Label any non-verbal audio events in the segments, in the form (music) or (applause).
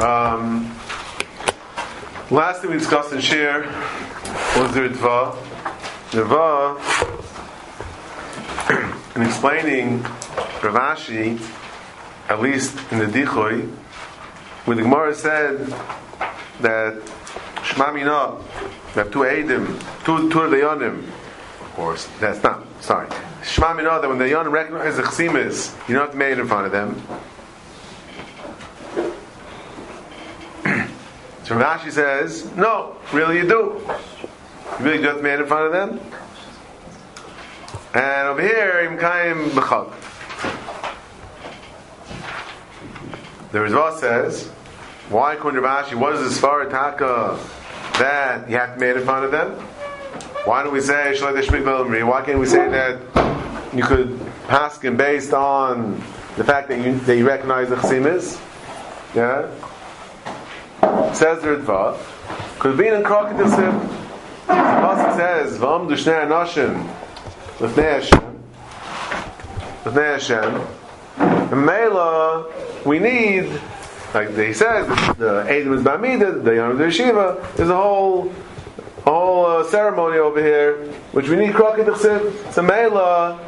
Um, last thing we discussed in Shir was the Ritva. Ritva, (clears throat) in explaining Ravashi, at least in the Dichoy, where the Gemara said that Shema Mina, have two Eidim, two, two of course, that's not, sorry. Shema Mina, that when the Yonim recognize the Chsimis, you don't have to make it in front of them. So Rashi says, no, really you do. You really just made it in front of them. And over here, Imkayim B'chag. The Ritva says, why according to Rashi, this far taka that you have to make in front of them? Why don't we say Why can't we say that you could pass him based on the fact that you, that you recognize the Chasimis? Yeah? Says the Ritva, could be in crocodile Disim. The Pasuk says, Vam Dushnei Anashim, Lefnei Hashem, Lefnei Hashem. And Mela, we need, like he says, the Adam is Bamida, the Yom of the Yeshiva, there's a whole, a whole uh, ceremony over here, which we need Krok Disim. So Mela,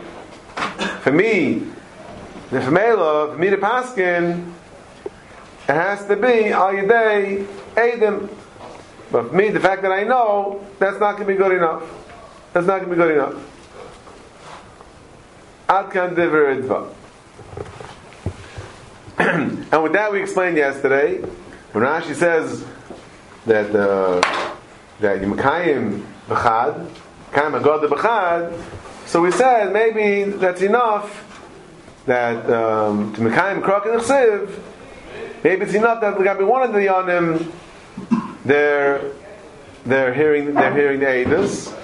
for me, for Mela, for me to Paskin, it has to be al yedei edim. But for me, the fact that I know, that's not going to be good enough. That's not going to be good enough. Ad kan (clears throat) And with that, we explained yesterday when Rashi says that uh, that Yimkayim b'chad, Kayim agod b'chad. So we said maybe that's enough that um, to Mekayim krok and Maybe it's enough that be one of the Yonim, they're they're hearing they're hearing the Eidos,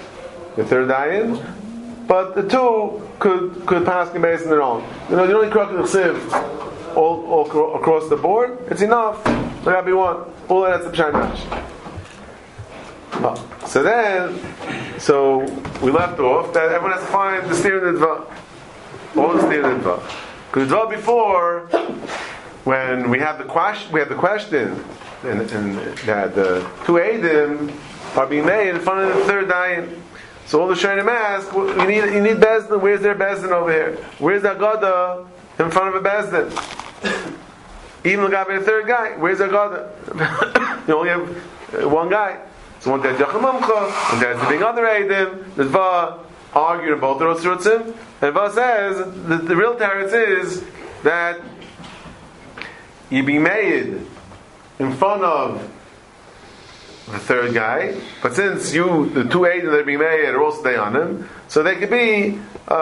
the third ayin, but the two could could pass the on their own. You know, you don't krok sieve all, all across the board. It's enough. Gotta be one. All that's the pshat oh. So then, so we left off that everyone has to find the steer in the dva, all the steer in the dva. Because the dva before when we have the question, we have the question, and, and that the two Adim are being made in front of the third dying. So all the Shainim ask, you need you need Bezdin. Where's their Bezdin over here? Where's that Gada in front of a Bezdin? (coughs) Even the guy the third guy, where's that Gada? (coughs) you only have uh, one guy. So one dad's Yachim one dad's the big other Adim. The Va argued both the Rotzutzim, and Va says the, the real teretz is that you be made in front of the third guy, but since you, the two eight that are being made are also day on him, so they could be uh,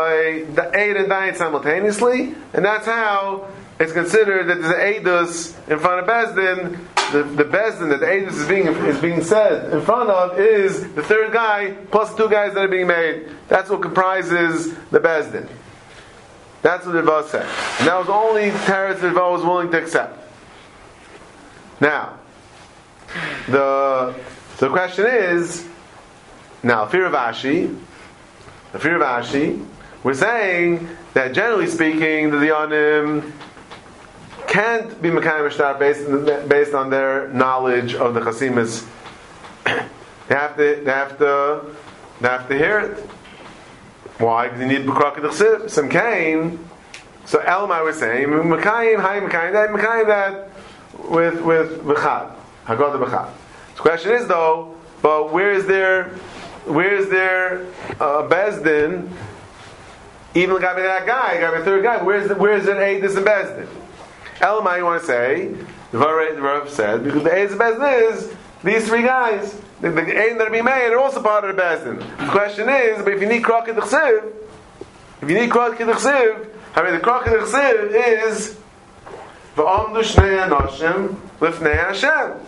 the eight and nine simultaneously, and that's how it's considered that the eidos in front of Bezdin, the, the Bezdin that the eidos is being is being said in front of is the third guy plus the two guys that are being made. That's what comprises the Bezdin. That's what the said. And that was only teretz the was willing to accept. Now, the, the question is, now, Firavashi, the Firavashi, we're saying that generally speaking, the Yonim can't be Mekayim based, based on their knowledge of the Chasimis. (coughs) they have to, they have to, they have to hear it. Why? Because you need Bukrak Chsiv, some Kain. So Elmai was saying, Mekayim, Hay Mekayim, that Mekayim that with with Bechad, Haggadah Bechad. The question is though, but where is there, where is there uh, Bezdin? Even got guy that guy, guy the third guy. Where's the, where's an Aedis and Bezdin? Elamai, you want to say the Rav said because the Aedis and Bezdin is these three guys. The, the that are being made are also part of the Bezdin. The question is, but if you need Krok Chsiv, if you need Krok Chsiv, I mean the Krok Chsiv is V'omdu shnei anoshim lifnei Hashem.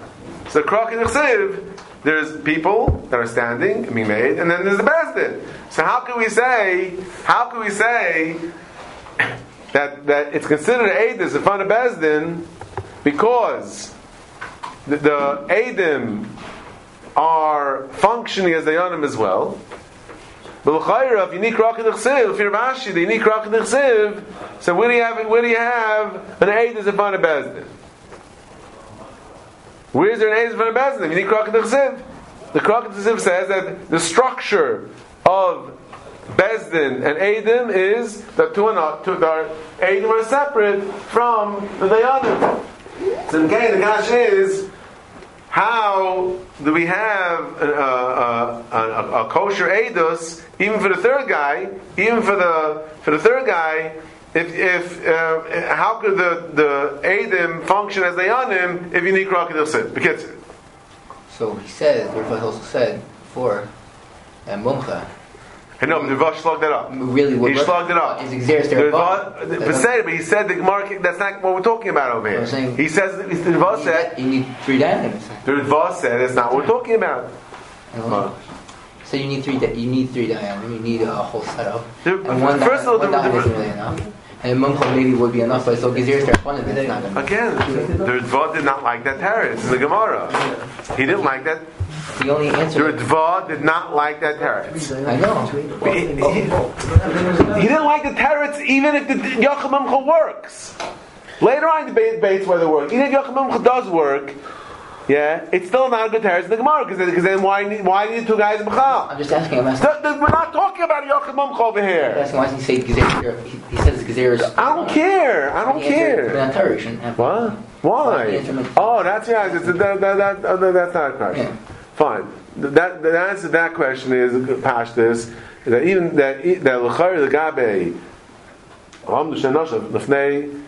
So krok in there's people that are standing and being made, and then there's the bezdin. So how can we say? How can we say (coughs) that that it's considered edus in front of bezdin because the, the edim are functioning as the yonim as well? But if you need and if you're Rashi, you need and so where do you have where do you have an aid is front of bezdin? Where's there an Eidim from the Bezdin? You need Krok Chesiv. The Krok Chesiv says that the structure of Bezdin and Eidim is that two and two, the Eidim are separate from the Dayanim. So again, the Gash is how do we have a, a, a, a, kosher edus even for the third guy, even for the for the third guy? If, if uh, how could the the edim function as they on him if you need crocodile sin? Because so he says, Rav also said before, and Mumcha But the Rivash slugged it up. Really, what he slugged it up. Is there? But he said the Gemara. That's not what we're talking about over here. Saying, he says the Rivash said you need three diamonds. The Rivash said that's not what we're talking about. So you need three. You need three diamonds. You need a whole setup. The, and one first of all, one diamond really enough. And Mumcha maybe would be enough, but so one not enough. Again, the Rivash did not like that teretz in the Gemara. He didn't like that the only answer. The Dva did not like that teretz. I know. He, he, he, didn't like the teretz even if the Yachamimcha works. Later on, the debates whether it works. Even if Yachamimcha does work, yeah, it's still not a good teretz in the Gemara because then why need, why need two guys in Bechal? I'm just asking. I'm asking. The, the, we're not talking about Yachamimcha over here. I'm asking why he say Gezer? He, he says Gezer I don't care. I don't care. What? Why? Oh, that's yeah. That, that, that, that, that's not a question. Yeah. Fine. That, the answer to that question is pashtus that even that that l'chayr the gabe am the shenoshav lefnei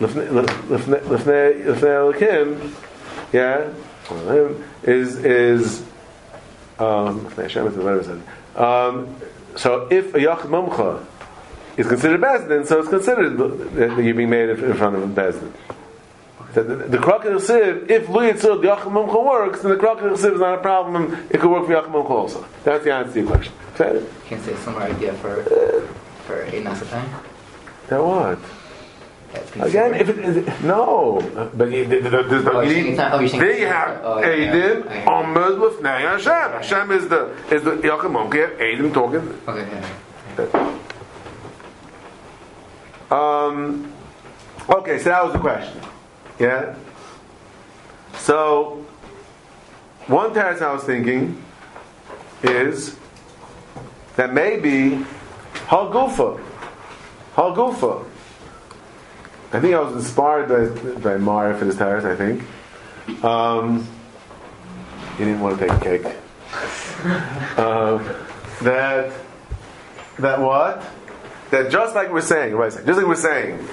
lefnei lefnei lefnei yeah is is um um so if a yachid mumcha is considered bezdin, so it's considered that you're being made in front of a bezdin that the, the crocodile sieve, if Lu Yitzur the Yachim Mumcha works, then the crocodile sieve is not a problem. It could work for Yachim Mumcha also. That's the answer to your question. Can you say some idea for for a time? That what? Again, if it, is, no, but you, the, the, the, oh, you need, oh, there you have oh, Eidim Omed Lefnei Hashem. Hashem is the is the Yachim Mumcha. Eidim talking. Okay. Yeah. Um. Okay, so that was the question. Yeah? So, one teretz I was thinking is that maybe Halgufa. Halgufa. I think I was inspired by, by Mara for this teretz, I think. Um, he didn't want to take a cake. (laughs) um, that, that what? That just like we're saying, right, just like we're saying,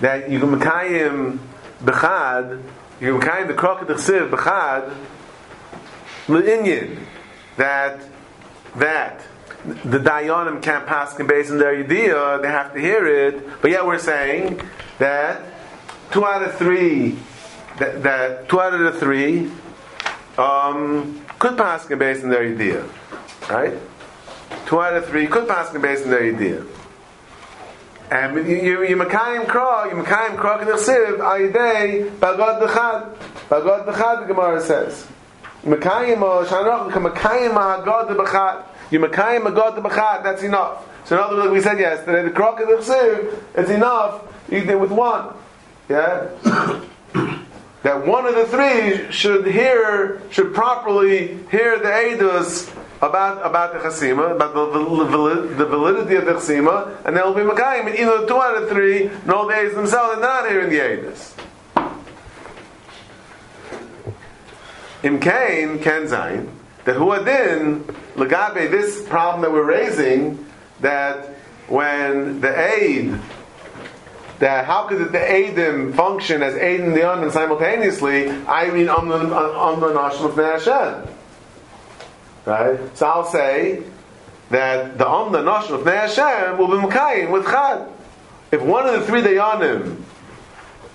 that you can Mekayim bechad, you can kind the krok the chsiv bechad le'inyin that that the dayanim can't pass in base in their idea, they have to hear it. But yet we're saying that two out of three, that, that two out of the three um, could pass in base in their idea, right? Two out of three could pass in base in their idea. And you you makayim kra, you makayim kra k'nechsiv ayidei bagad dechad. Bagad dechad, the Gemara says. Makayim o uh, shanroch, makayim ha'agad uh, dechad. You makayim agad uh, dechad, that's enough. So in other words, like we said yesterday, the kra k'nechsiv, it's enough, you did with one. Yeah? (coughs) that one of the three should hear, should properly hear the edus about about the chasima, about the, the, the validity of the chasima, and they'll be makayim. And either two out of three, no days themselves, are not hearing the edus. Im Kain, Ken Zayin, that who adin, Lagabe, this problem that we're raising, that when the aid that how could the Adim function as Aid and the Anim simultaneously? I mean, on the on Nashim of Hashem. Right? So I'll say that the Om, the Nashim of Hashem will be Mekayim with Chad. If one of the three Dayanim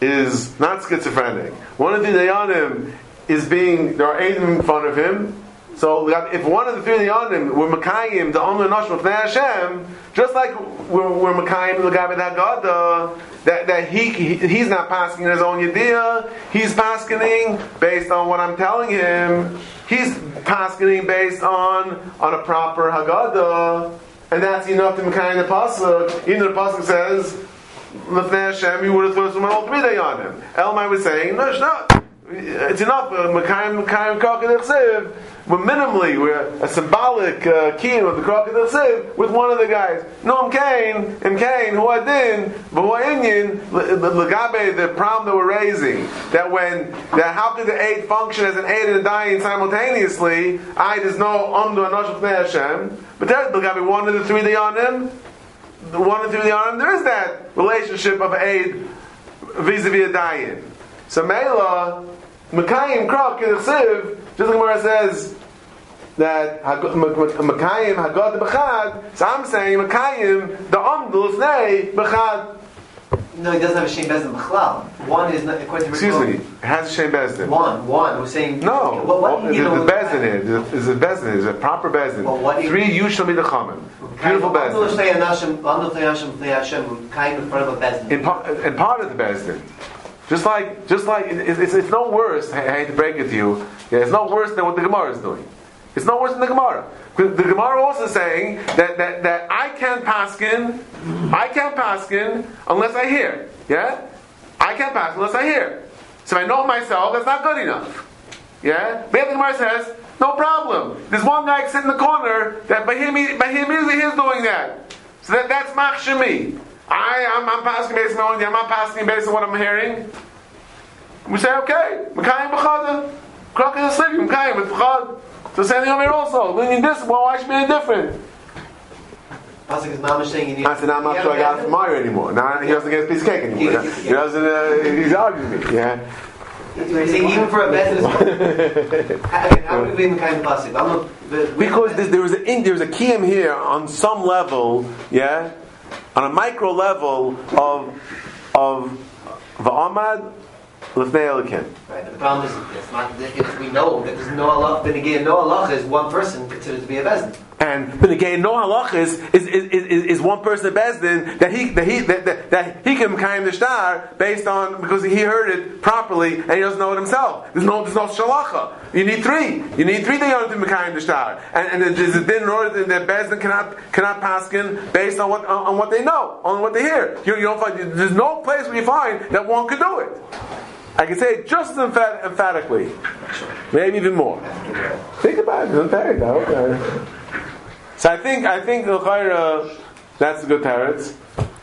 is not schizophrenic, one of the Dayanim is being, there are eight in front of him, so if one of the three Dayanim were Mekayim, the Om, the Nashim of Hashem, just like we're, we're Mekayim, Lagabe Haggadah, that, that he, he, he's not passing his own Yediyah, he's passing based on what I'm telling him, He's paskening based on on a proper Haggadah, and that's enough to kind the pasuk. Even the pasuk says, "Lefnei Hashem," you would have thought from all three day on him. Elmai was saying, "No, no." It's enough. uh, Makayim Krokid Chsiv. We're minimally we're a symbolic uh, key of the Krokid Chsiv with one of the guys. No, I'm Cain. I'm Cain. Who I did. But who Indian. Lagabe. The problem that we're raising that when that how could the eight function as an eight and a dying simultaneously? I there's no Amdu Anosh Hashem. But there's Lagabe one of the three they on him. The one of the three they on. There is that relationship of eight vis-a-vis a dayan. So Mela, Mekayim Krok in the Siv, just like Gemara says that Mekayim Hagad Bechad, so I'm saying Mekayim the Amdul Snei Bechad. No, he doesn't have a Shem Bezdin B'chlal. One is not, according to Excuse me, it has a Shem Bezdin. One, one. We're saying no. What, what well, the, the Bezdin is is a Bezdin is a proper Bezdin. Well, what Three you shall be the Chaman. Beautiful Amdul Bezdin. Shnei Anashim, Amdul Shnei Anashim, Shnei Hashem, kind of front of a Bezdin. In, part, in part of the Bezdin. Just like, just like it, it's, it's no worse. I, hate to break it to you. Yeah, it's no worse than what the Gemara is doing. It's no worse than the Gemara. The Gemara also saying that, that, that I can't paskin, I can't paskin unless I hear. Yeah, I can't paskin unless I hear. So I know myself. That's not good enough. Yeah, but the Gemara says no problem. There's one guy sitting in the corner that by him, by him immediately he's doing that. So that that's machshemi. I I'm, I'm passing based on I'm not passing based on what I'm hearing. We say okay, Mekayim b'chada, Krok is asleep, Mekayim with b'chad. So same thing over here also. In this, well, why should be any different? Pasuk is Mamash saying you need. I said, I'm not sure I got from Meyer anymore. Now he doesn't get a piece of cake anymore. He doesn't. Uh, he's arguing me. Yeah. You're saying even for a is (laughs) How how would we be kind of Pasuk? I'm not. Because there was a in, there's a kiyum here on some level, yeah, on a micro level of of va'amad elikim. Right, but the problem is, it's not, if we know that there's no Allah, again, no Allah is one person considered to be a Bezdin. And again, no halach is is, is, is, is one person of Bezdin that he that he that, that, that he can kind the star based on because he heard it properly and he doesn't know it himself. There's no there's no shalacha. You need three. You need three to Mekayim the star. And and there's a din in order that Bezdin cannot cannot paskin based on what on, on what they know, on what they hear. You, you don't find there's no place where you find that one could do it. I can say it just as emphat- emphatically, maybe even more. Think about it. Emphatic, okay. So I think I think uh, that's a good teretz.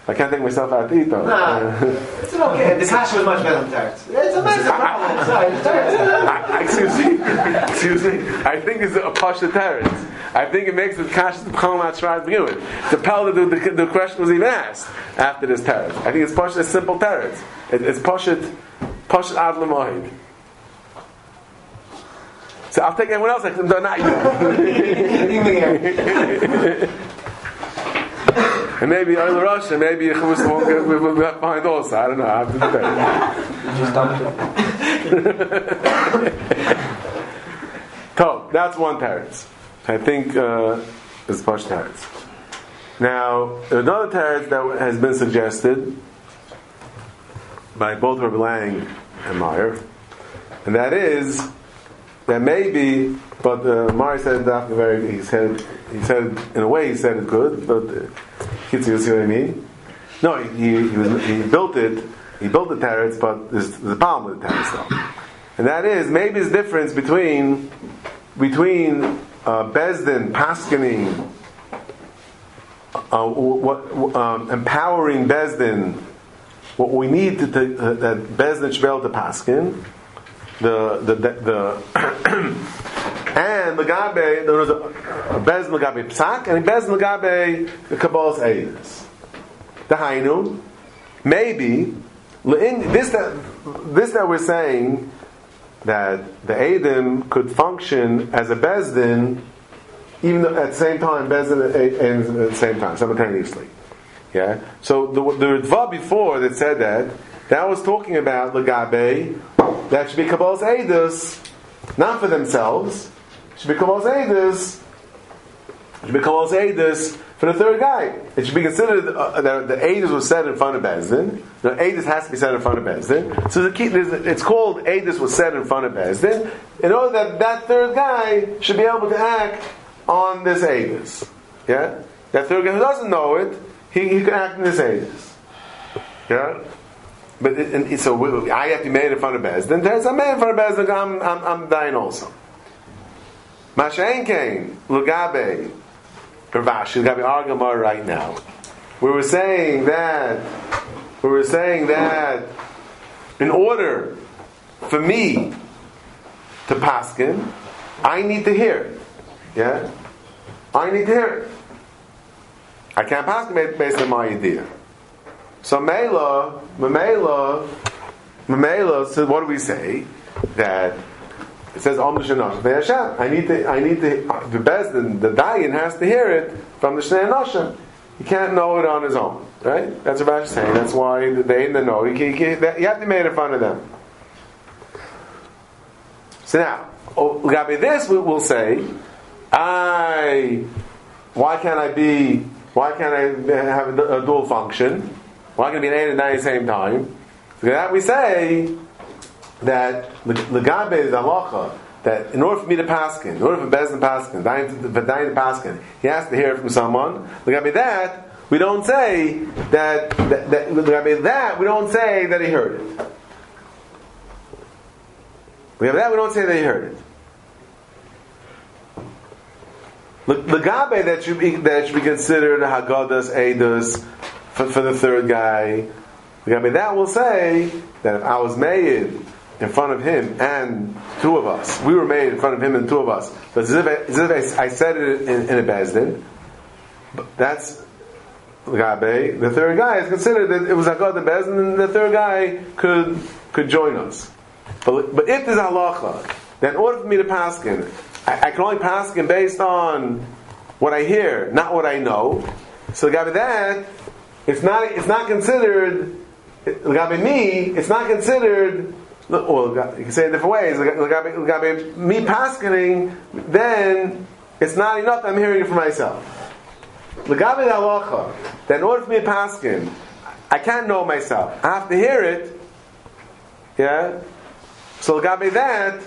I can't take myself out to eat though. Nah. (laughs) It's okay. The kasha was much better than Teretz. It's a nice (laughs) problem. Sorry, Teretz. (laughs) Excuse me, excuse me. I think it's a pasha teretz. I think it makes the kasha the try to begin with. The pell the, the, the question was even asked after this teretz. I think it's pasha a simple teretz. It, it's pasha pasha ad l'mohid. So I'll take everyone else. No, not you. And maybe Oil Russia, maybe Chavis won't get we will get behind also. I don't know. I have to debate. So (laughs) that's one teretz. I think uh, is Posh teretz. Now another teretz that has been suggested by both Rabbi Lang and Meyer, and that is that maybe, but uh, Meyer said that very. He said he said in a way he said it good, but uh, you see what I mean? No, he, he, was, he built it. He built the teretz, but there's, a problem with the teretz though, and that is maybe there's difference between between uh, Bezdin paskining, uh, what um, empowering Bezdin, what we need to, to uh, that Bezdin should paskin, the the the. the (clears throat) and Lagabe, there was a, Psak, and a Bez Lagabe the Kabbalah's Eidos. The Hainu, maybe, this that, this that we're saying, that the Eidim could function as a Bezdin, even though at the same time, Bezdin and at the same time, simultaneously. Yeah? So the, the Ritva before that said that, that was talking about Lagabe, that should be Kabbalah's Eidos, not for themselves, should be Kabbalah's Eidos, should be Kabbalah's Eidos for the third guy. It should be considered uh, that the Eidos was said in front of Bezdin. The Eidos has to be said in front of Bezdin. So the key, it's called Eidos was said in front of Bezdin, in order that that third guy should be able to act on this Eidos. Yeah? That third guy who doesn't know it, he, he can act in this Eidos. Yeah? but it, and so we, I have to be made in front of Bez. Then there's a man in front of Bez, I'm, I'm, I'm dying also. Mashain came, Lugabe, Ravashi, Lugabe Argamar right now. We were saying that, we were saying that in order for me to paskin, I need to hear. Yeah? I need to hear. I can't paskin based on my idea. So Mela, Mamela, Mamela, so what do we say? That it says I need to I need to the best the, the Dayan has to hear it from the Shnei Noshim. He can't know it on his own. Right? That's what Rashi saying. That's why they in the know. You, you, you have to make front of them. So now, oh, Gabi this we will say, I why can't I be why can't I have a, dual function? Why can't I be an eight and nine at the same time? So that we say that the legabe is halacha that in order for me to paskin, in order for Bez to paskin, for Dayan to paskin, he has to hear from someone. Legabe that we don't say that that, that legabe that we don't say that he heard it. Legabe that we don't say that he heard it. Legabe that should be that should be considered hagadas edus for, for the third guy. Legabe that will say that if I was made in front of him and two of us. We were made in front of him and two of us. But as if I, as if I, I said it in, in a bezdin, that's the Gabe. The third guy is considered that it was Agad the bezdin, and the third guy could could join us. But, but if there's halacha, then in order for me to paskin, I, I can only pass paskin based on what I hear, not what I know. So Gabe that it's not it's not considered. Gabe me, it's not considered well, you can say it different ways. Me paskening, then it's not enough. I'm hearing it for myself. Legabe halacha. That in order for me to paskin, I can't know myself. I have to hear it. Yeah. So legabe that,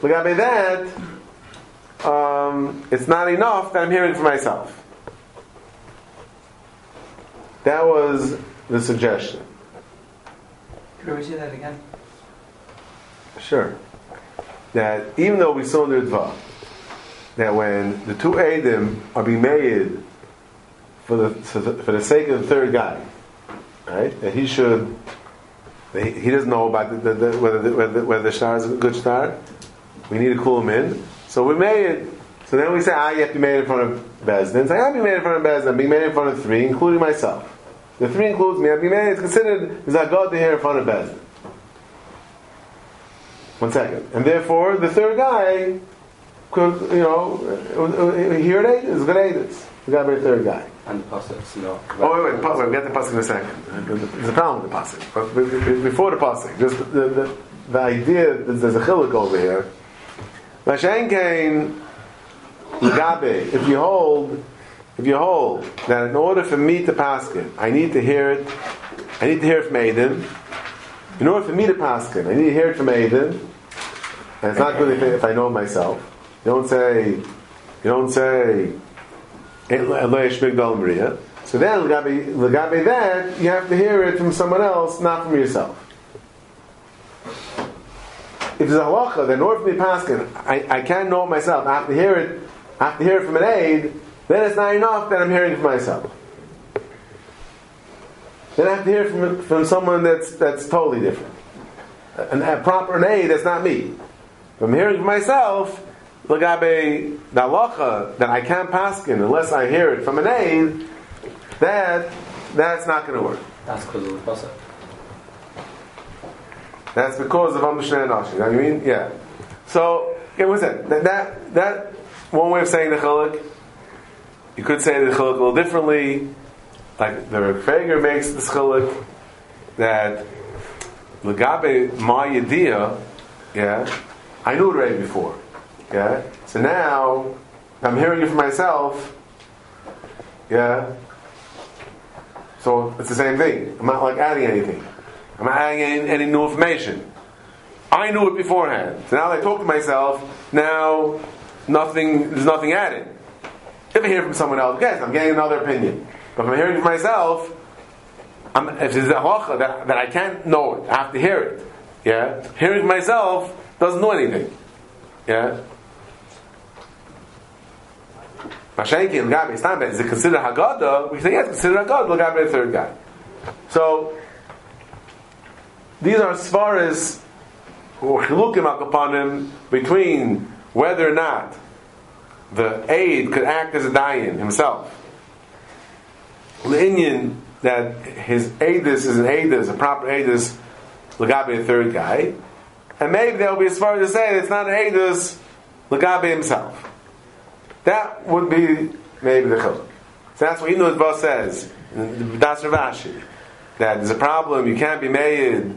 legabe that, um, it's not enough that I'm hearing for myself. That was the suggestion. Could we say that again? Sure. That even though we saw in the Ritva, that when the two Adim are being made for the, for the sake of the third guy, right? That he should, that he, he, doesn't know about the, the, the, whether, the, whether, whether the star is a good star. We need to cool him in. So we made it. So then we say, ah, you have to be made in front of Bezdin. So I have to be made in front of Bezdin. I'm being made in front of three, including myself. The three includes me. I've been made, it's considered, is I go to here in front of Bezdin. One second. And therefore, the third guy could, you know, here it is good aids. The guy be the third guy. And the pasuk, no. Oh wait, wait, wait, we get the pasuk in a second. There's a problem with the pasuk, but before the pasuk, just the, the, the idea that there's a chiluk over here. Mashen came, Gabe. If you hold, if you hold that in order for me to paskin, I need to hear it. I need to hear it from Aiden. In order for me to paskin, I need to hear it from Aiden. And it's not good if, if I know myself. You don't say, you don't say, so then, Lagabe that, you have to hear it from someone else, not from yourself. If there's a halacha, then for me paskin, I, I can't know it myself. I have to hear it, I have to hear it from an aid, then it's not enough that I'm hearing it from myself. Then I have to hear from, from someone that's, that's totally different. A, a proper aid that's not me. If I'm hearing for myself, Lagabe Dalacha, that I can't paskin unless I hear it from an aid, that that's not going to work. That's because of the pasuk. That's because of Amishna and Ashi. You know what I mean? Yeah. So, it was it. That, that, that, one way of saying the chalik, you could say the chalik a little differently. Like the Reb makes the chalik that Lagabe Ma Yediyah, yeah, I knew it already before. Yeah? So now I'm hearing it for myself. Yeah? So it's the same thing. I'm not like adding anything. I'm adding any, any new information. I knew it beforehand. So now that I talk to myself, now nothing there's nothing added. If I hear from someone else, yes, I'm getting another opinion. But if I'm hearing from myself, I'm, if there's a halacha that, that I can't know it, I have to hear it. Yeah, hearing myself doesn't know anything. Yeah. Mashenki and Gabi is it considered Haggadah? We say yes, considered Haggadah. Gabi the third guy. So these are far as chilukim akapanim between whether or not the aid could act as a dayan himself. The Indian that his aidus is an aidus, a proper aidus, Lagabe a third guy, and maybe they'll be as far as to say it's not an aidus, Lagabe himself. That would be maybe the chiluk. So that's what Inu boss says Das Ravashi that there's a problem. You can't be made.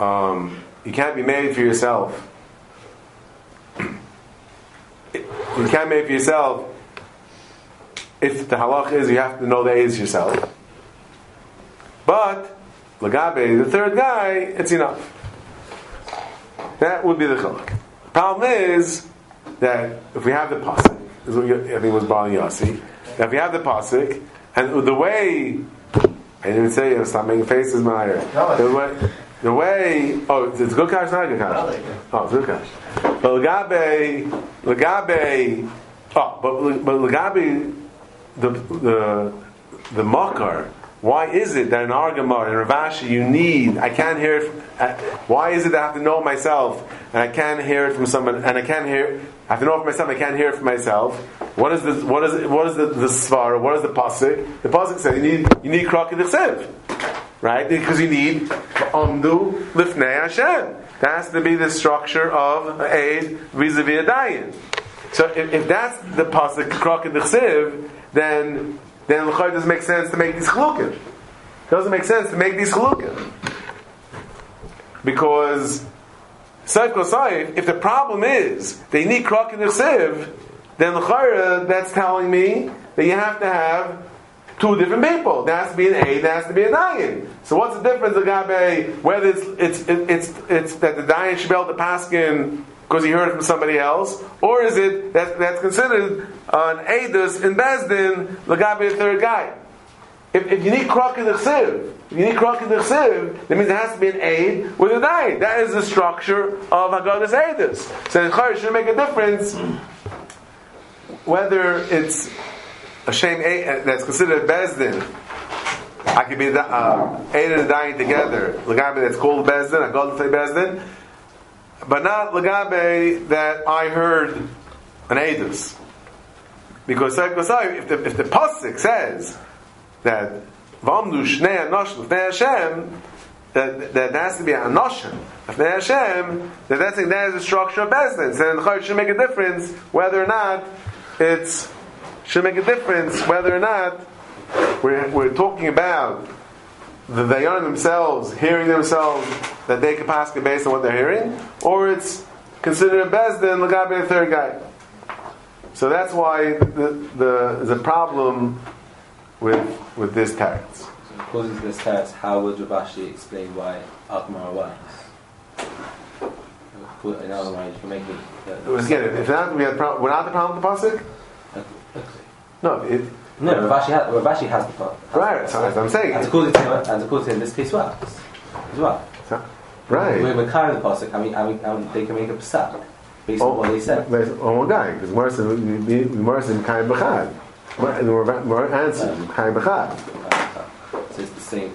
Um, you can't be made for yourself. You can't make for yourself. If the halach is, you have to know the aids yourself. But Lagabe, the third guy, it's enough. That would be the chiluk. Problem is that if we have the pasuk, is what I think was bothering Yossi. That if we have the pasuk, and the way I didn't even say it, stop making faces, Meyer. No, The way, oh, it's good cash, not good cash. Oh, it's good cash. But Lagabe, Lagabe, oh, but but Lagabe, the the the makar. Why is it that in Argamar and Ravashi you need? I can't hear. It, from- uh, why is it that I have to know myself and I can't hear it from someone and I can't hear? I have to know it for myself. I can't hear it for myself. What is the what is what is the the svara? What is the pasuk? The pasuk says you need you need krok sieve, right? Because you need amdu lifnei Hashem. That has to be the structure of aid vis-a-vis a dayan. So if, if that's the pasuk krok sieve, then then l'chayr doesn't make sense to make these chalukim. It doesn't make sense to make these chalukim because Saif Kosaif, if the problem is they need krok in the sieve, then l'chayra that's telling me that you have to have two different people. There has to be an A, there has to be a Dayan. So what's the difference, Agabe, whether it's it's it's it's that the Dayan should be able to pass in because he heard it from somebody else, or is it that that's considered an Adus in Bezdin, Lagabe, the third guy? If, if you need krok in the chsiv, if you need krok in the chsiv, that means there has to be an aid with a dain. That is the structure of Haggadah's aidus. So the should make a difference whether it's a shame that's considered bezdin. I could be uh, aid and dain together. Lagabe that's called bezdin, Haggadah say bezdin, but not lagabe that I heard an aidus. Because if the, if the pasuk says that Vamdu Shnei Anoshim Lefnei Hashem, that, that has to be an Anoshim Lefnei Hashem, that that's that is the structure of business. And the should make a difference whether or not it's should make a difference whether or not we're, we're talking about the Dayanim themselves hearing themselves that they can pass it based on what they're hearing, or it's considered a Bezdin, Lagabe the third guy. So that's why the, the, the problem with with this text. So according to this text, how would Rabashi explain why Akmar works? In other words, you can make it. Once again, if not, we have pro- we're not the problem with the pasuk. No, it, No, Ravashi has, Ravashi has the part. right. So as I'm saying, And according to him, and according to him, this piece works as well. right. We're, we're carrying the pasuk, and, we, and, we, and they can make a psak based on oh, what they said. There's one guy because Morris is Morris is kind b'chad. More answer kind b'chad. So it's the same.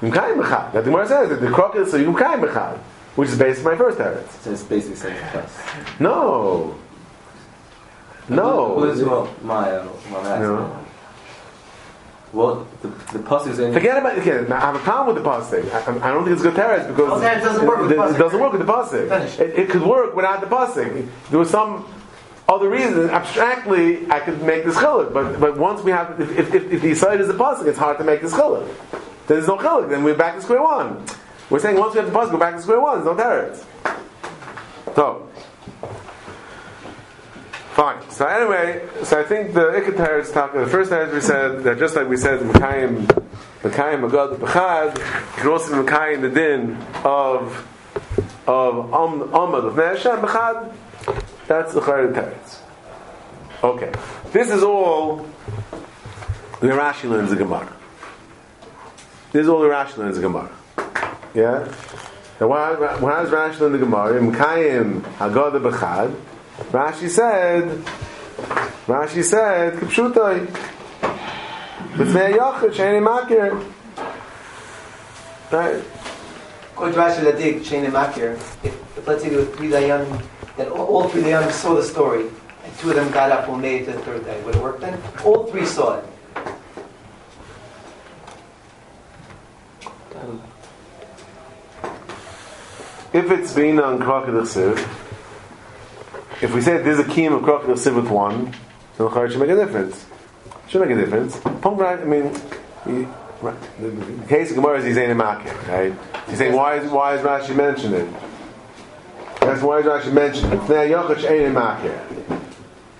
Kind b'chad. That the Morris says that the crocodile so you kind b'chad, which is based on my first teretz. So it's basically the same twice. No. No. what my uh, my No. Well, the, the pasuk is only. Forget about again. I have a problem with the pasuk. I, I don't think it's good teretz because that doesn't work with the it, pasuk. it doesn't work with the pasuk. It, it could work without the pasuk. There was some other reason. Abstractly, I could make this chiluk, but but once we have, if if, if, the side is a pasuk, it's hard to make this chiluk. Then there's no chiluk. Then we're back to square one. We're saying once we have the pasuk, go back to square one. There's no teretz. So. Fine. So anyway, so I think the Ikka Teretz talk. The first teretz we said that just like we said Mekayim, Mekayim Magad B'chad, you can also Mekayim the din of of Am Amad of Hashem B'chad. That's the Chayr Teretz. Okay, this is all the Rashi learns the Gemara. This is all the Rashi learns the Gemara. Yeah? Now, why, why is Rashi learn the Gemara? In Kayim Haggadah B'chad, Rashi said, Rashi said, Kipshutai. B'fnei Yochid, Sheini Makir. Right? According to Rashi Ladik, Shane and Makir, if, let's say there were three Dayanim, then all, all three Dayanim saw the story, and two of them got up and made it to the third day. Would it work then? All three saw it. If it's been on Crocodile Siv, if we say there's a key of Crocodile Siv with one, then the should make a difference. Should make a difference. Right, I mean, he, right, the, the case of Gemara is he's saying right? He's saying why is why is Rashi mentioned it? That's why is Rashi mentioned Makir.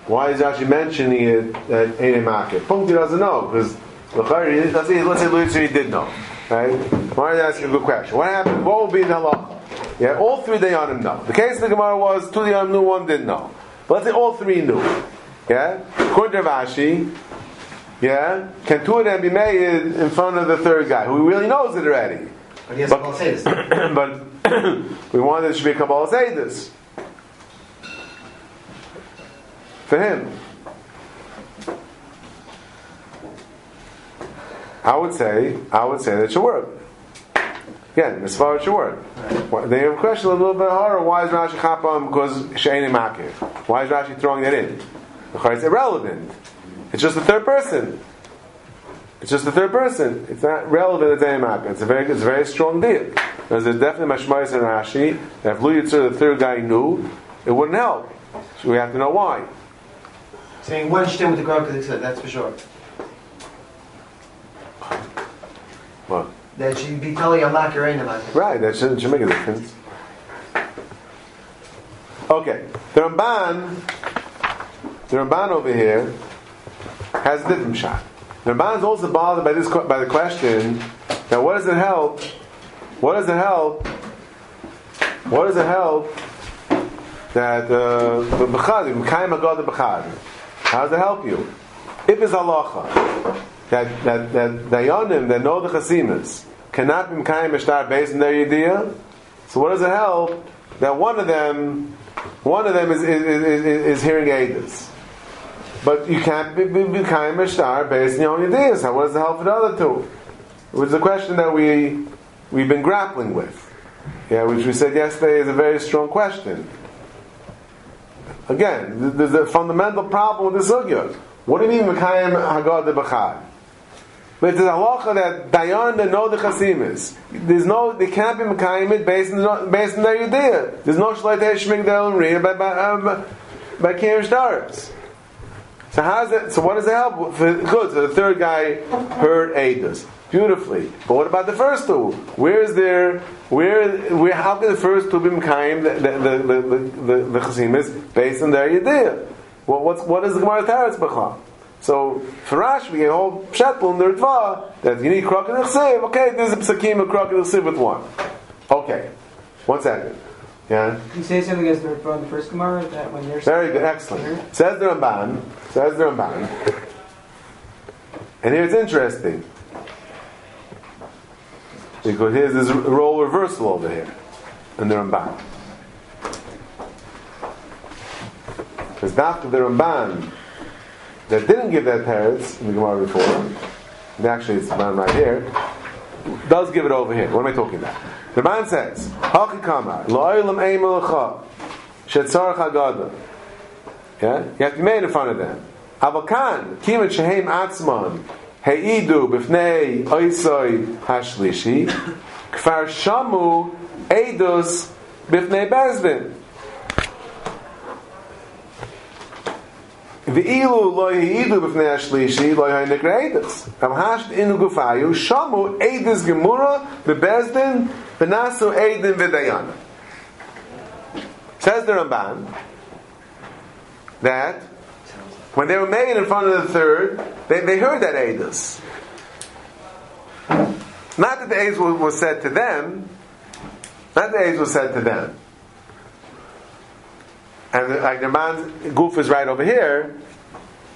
Why is Rashi mentioning it that ain't Makir? Punk doesn't know because let's say let's say Lucy did know, right? Why is asking a good question? What happened? What would be the halacha? Yeah, all three Dayanim know. The case of the Gemara was two Dayanim knew, one didn't know. But let's say all three knew. Yeah? According to Rashi, yeah, can two of them be made in front of the third guy who really knows it already? But he has But- say this. (coughs) but we wanted it should be a Kabbalah say this. For him. I would say, I would say that should work. Again, as far as should work. Why- They have a question a little bit harder. Why is Rashi Chapam? Because Sheini Makir. Why is Rashi throwing that in? Because it's irrelevant. It's just the third person. It's just the third person. It's not relevant to Makir. It's a very, it's a very strong deal. There's a definitely mashmayis in Rashi that if Lu Yitzur, the third guy, knew, it wouldn't help. So we have to know why. Saying one shtim with the Gemara because said that's for sure. What? That should be telling you your ain't Right, that should, should make a difference. Okay, the Ramban, the Ramban over here has a different shot. The Ramban is also bothered by this by the question that what does it help? What does it help? What does it help that the uh, the b'chad, Mekayim Agad? How does it help you? If it's halacha that that that dayanim that know the chasimas cannot be mekayim mishtar based on their idea, so what does it help that one of them one of them is is, is, is, is hearing edus, but you can't be, mekayim mishtar based on your own ideas. How what does it help for the other two? It was a question that we we've been grappling with, yeah, which we said yesterday is a very strong question. Again, th- there's a fundamental problem with the sugya. What do you mean Mekayim Hagad B'chad? But it's a halacha that Dayan that know the Chasimis. There's no, they can't be Mekayim it based on, based on their idea. There's no Shleit Heshmik Del Riyah by, by, um, by Kirish Daretz. So how's it, so what does it help? Good, so the third guy heard Eidos. Beautifully. But what about the first two? Where is there, where, where, how can the first two be Mekayim the, the, the, the, the, the based on their idea? What, what's, what is the Gemara Teretz B'cham? So for Rashi, we get a whole shetl in the Ritva that you need crocodile sieve. Okay, there's a psakim of crocodile sieve with one. Okay, one second. Yeah, you say something as the from the first Gemara that when there's very good, excellent. Says the Ramban. Says the Ramban. And here it's interesting because here's this role reversal over here in the Ramban. Because after the Ramban that didn't give that teretz in the Gemara before, actually it's the right here, does give it over here. What am I talking about? The Ramban says, "Haki kamar lo'ilam ein melacha shetzarach hagada." Yeah, you have to be made in front of them. Avakan kimet shehem atzman heidu b'fnei oisoi hashlishi kfar shamu edus b'fnei bezbin. Ve'ilu lo yehidu b'fnei ashlishi lo yehinik re'edus. Kam hasht inu gufayu, shamu edus gemura b'bezdin v'nasu edin v'dayana. Says the Ramban that when they were made in front of the third, they, heard that edus. Not that the edus was, said to them, not that the edus was said to them. And the, like man's goof is right over here.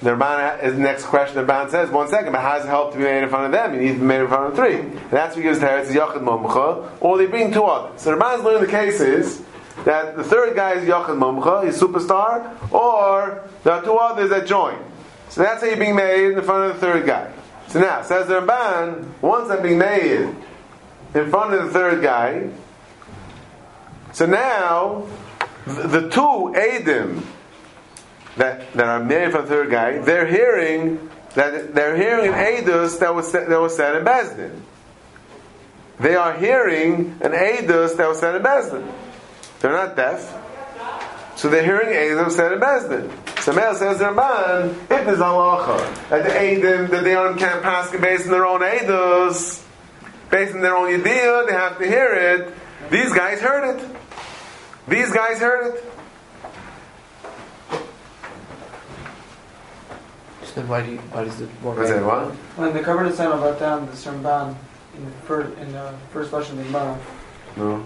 Ramban is the next question. Ramban says, one second, but how does it help to be made in front of them? You need to be made in front of three. And that's what gives Teretz Yachid Momcha, or they bring two others. So the Ramban's learning the cases that the third guy is Yachid Momcha, he's superstar, or there are two others that join. So that's how you're being made in front of the third guy. So now, says Ramban, once I'm being made in front of the third guy, so now the, two Adim that, that are married for the third guy, they're hearing that they're hearing an edus that was that was said in Bezdin. They are hearing an edus that was said in Bezdin. They're not deaf, so they're hearing edus said in Bezdin. So Mel says Ramban, if there's halacha that the edim that they on can't pass it based on their own edus, based on their own idea, they have to hear it. These guys heard it. These guys heard it. So why do you, why does the one What's that? What? When the cover the of Batan, the Sermban, in the first, in the first lesson of the Gemara, No.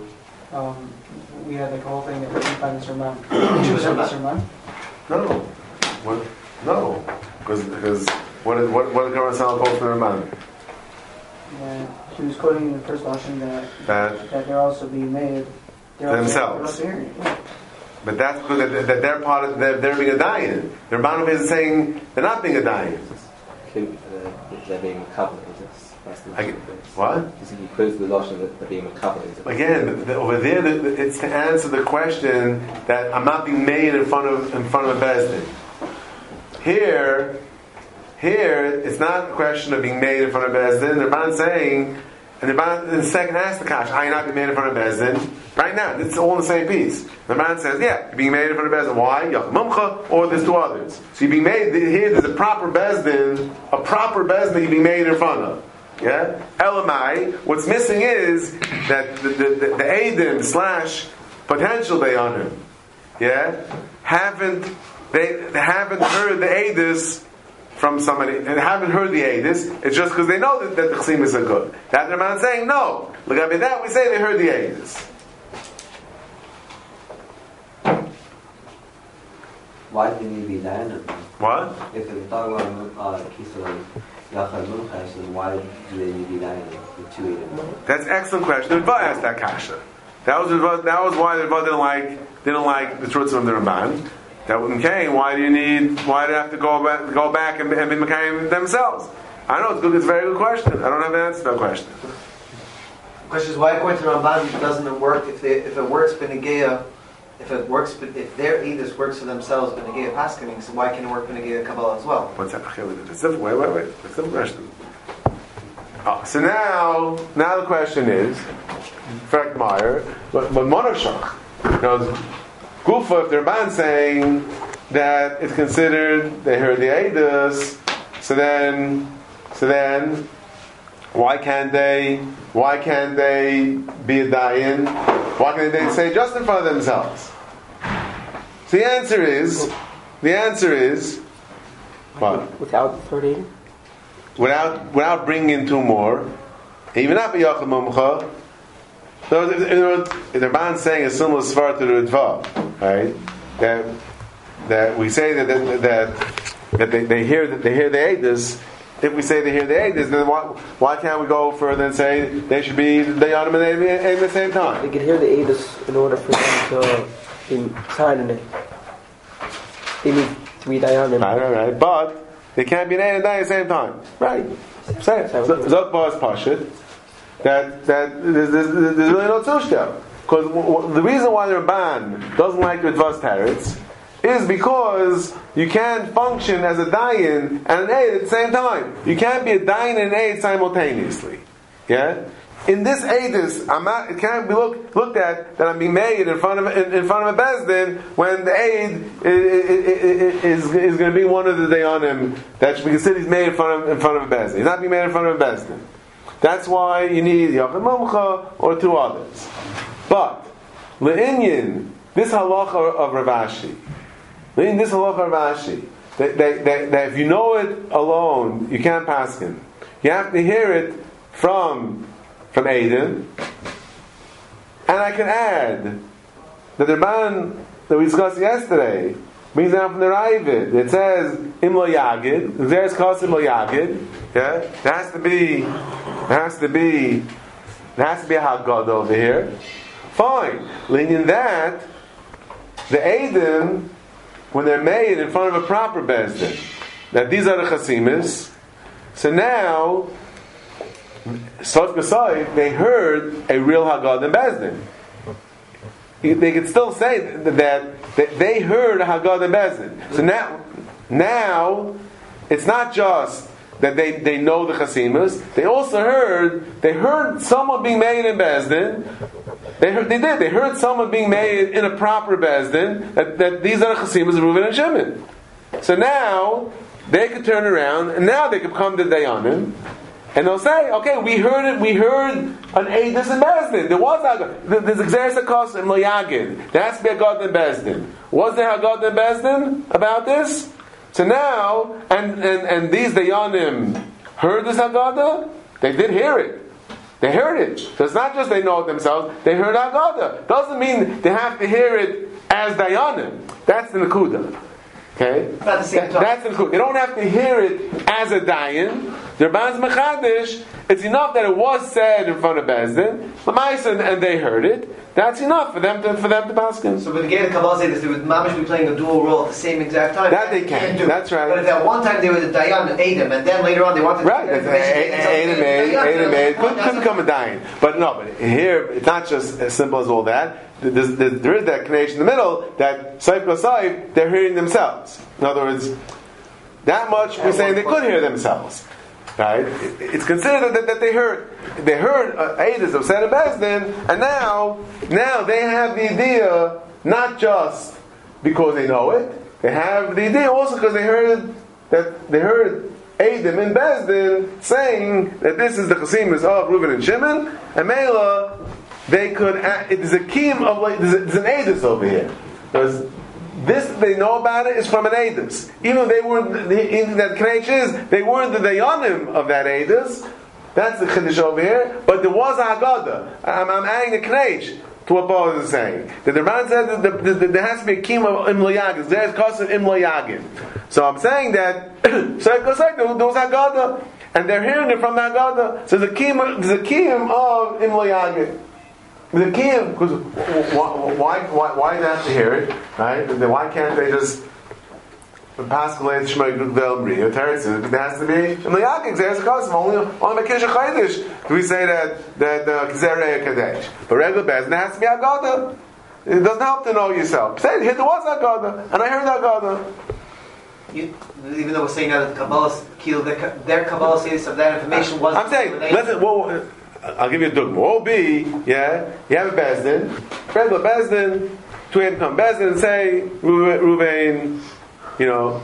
um, we had like a whole thing that we couldn't find the Sermban. (coughs) Did you have the Sermban? No. What? No. Because because what is what what did Karan Sal quote from the Ramban? And he was quoting in the first lesson that That that they're also being made. They're Themselves. They're also hearing it. Yeah. but that's because that, that they're part of they're, they're being a dying. The Ramban is saying they're not being a dying. Could, uh, they're being covered. That's the I get- What? You see, he quotes the lotion that they're being covered. Again, the, over there, the, the- it's to answer the question that I'm not being made in front of in front of a bezdin. Here, here, it's not a question of being made in front of a bezdin. The Ramban saying, and the in the second ask the kash, I am not be made in front of bezdin. Right now, it's all in the same piece. The man says, yeah, you're being made in front of bezdin. Why? Mumcha, or there's two others. So you're being made here. There's a proper bezdin, a proper bezdin that you're being made in front of. Yeah? Elamai, what's missing is that the, the, the, the slash potential Bayanim, yeah, haven't, they, they haven't heard the Adis from somebody, and haven't heard the Adis, it's just because they know that, that the Chsimis are good. That the man saying, no. Look at me that, we say they heard the Adis. Why do you need be Diana? What? If they're talking about uh, Kislev, Yachad Munchas, then why do they need to be Diana? The two. That's an excellent question. The Ritva asked that kasha. That was that was why the Ritva didn't like didn't like the truths of the Ramban. That was okay. Why do you need? Why do you have to go back go back and, and be Mekayim themselves? I know it's good. It's a very good question. I don't have an answer to that question. The question is why, according to Ramban, doesn't it work if they, if it works Benegeya, if it works, if their edus works for themselves Benegeya Paskaning, so why can it work Benegeya Kabbalah as well? What's that? Okay, wait, it's a simple- Wait, wait, wait. It's a simple question. Oh, so now, now the question is, Frank Meyer, but but Monoshach, you know, Gufa, if they're ban saying that it's considered they heard the Eidos, so then, so then, why can't they? Why can't they be a dayan? Why can't they say just in front of themselves? So the answer is, the answer is, what? Without the third without without bringing in two more, even not be Yachim Mumcha. So the the Ramban saying a similar svar to the Ritva, right? That that we say that that that, that they, they hear that they hear the Eidos. If we say they hear the Eidos, then why, why can't we go further and say they should be the Yadim and the at the same time? They could hear the Aedis in order for them to be signing it. They need three Dayanim. Right, right, right. But they can't be an Eidim and Dayan at the same time. Right. Say it. Zokbar is Pashit. That that there's, there's, there's really no tushka. Because w- the reason why the Ramban doesn't like Dvas Teretz is because you can't function as a dayan and an aid at the same time. You can't be a dayan and an aid simultaneously. Yeah. In this aidis, I'm not. It can't be look, looked at that I'm being made in front of in, in front of a bezdin when the aid is, is, is going to be one of the dayanim that should be considered made in front of in front of a bezdin. He's not being made in front of a bezdin. That's why you need Yachid Mumcha or two others. But Le'inyin, this halacha of Rav Ashi, Le'inyin, this halacha of Rav Ashi, that, that, that, that if you know it alone, you can't pass him. You have to hear it from from Aiden. And I can add that the man that we discussed yesterday brings down from the Ravid. It says Imlo Yagid. There's called Imlo Yagid. Yeah, it has to be. It has to be. It has to be a Haggadah over here. Fine. Leaning that, the Adim, when they're made in front of a proper Bezdin, that these are the Chasimis. So now, Sof Gasai, they heard a real Haggadah in Bezdin. They could still say that, that they heard a Haggadah in Bezdin. So now, now, it's not just that they, they know the Chasimas. They also heard they heard someone being made in Bezdin. They heard, they did. They heard someone being made in a proper Bezdin that, that these are the Chasimas of Reuven and Shimon. So now they could turn around and now they could come to Dayanim. And they'll say, okay, we heard it, we heard an Eidus in Bezdin. There was a, there's Xeris Akos in Moyagin. There has to be a God in Bezdin. Was there a God in Bezdin about this? So now, and, and, and these Dayanim heard this Haggadah? They did hear it. They heard it. So it's not just they know it themselves, they heard Haggadah. Doesn't mean they have to hear it as Dayanim. That's the Nakuda. Okay? Not the same That- time. that's the Nakuda. They don't have to hear it as a Dayan. Their Banz Mechadish, it's enough that it was said in front of Bezdin, Lamais, and, and they heard it. That's enough for them to for them to paskin. So, but again, the Kabbalah says they would mamish be playing a dual role at the same exact time. That they can. Can't do. That's right. But if at one time they were the Dayan and Adam, and then later on they wanted Right, to that's Ada made, Ada made, couldn't, come a dying. But no, but here, it's not just as simple as all that. There's, there's, there is that connection in the middle that Saif Saif, they're hearing themselves. In other words, that much we're saying they could hear themselves. Right? It's considered that, that they heard. They heard uh, Adas of Santa Bezdin, and now, now they have the idea not just because they know it, they have the idea also because they heard that they heard Adam and Bezdin saying that this is the Chasimus of Reuben and Shimon, and Mela, they could, act- it is a keem of like, there's, an Adis over here. There's, this they know about it is from an Adis. Even they weren't, the, in that is, they weren't the Dayanim of that Adis. That's the Chiddush over here. But there was a Haggadah. I'm, I'm adding a Knech to what Paul is saying. The Ran said that the, the, the, there has to be a Kim of Imlo Yagin. There's cost of Imloyagin. So I'm saying that, (coughs) so it goes like there was Haggadah. And they're hearing it from the Haggadah. So the Kim, a Kim of Imlo The kiyum, because why, why, why, why do they have to hear it, right? Why can't they just Pascal and Shmei Gudvel Bria Teretz? There has to be in the a custom only only Mekish Chaydish. Do we say that that uh, the Kzerei Kadesh? But regular Bez, there has to be Agada. It doesn't help to know yourself. Say here there was Agada, and I heard Agada. You, even though we're saying now that the Kabbalah, their, their Kabbalah says of that information wasn't I'm saying, listen. Well, I'll give you a dogma. O B, yeah, you have a bezdin, regular bezdin. Two him come bezdin say, Ruvain, you know,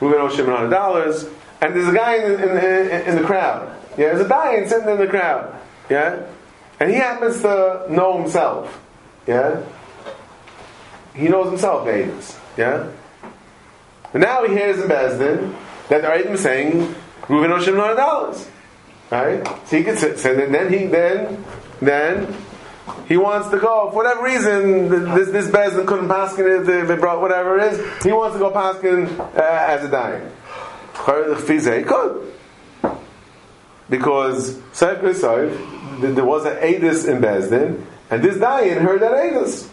Ruvain owes Shimon hundred dollars, and there's a guy in, in, in, in the crowd. Yeah, there's a guy sitting in the crowd. Yeah, and he happens to know himself. Yeah, he knows himself, Vedas. Yeah. And now he hears in Bezdin that the Aidim is saying, Shimon hundred dollars. Right? So he sit, so then, he then then he wants to go for whatever reason. This this Bezdin couldn't paskin it it brought whatever it is. He wants to go paskin uh, as a dying. He could because Saif there was an Adis in Bezdin, and this dying heard that Adis.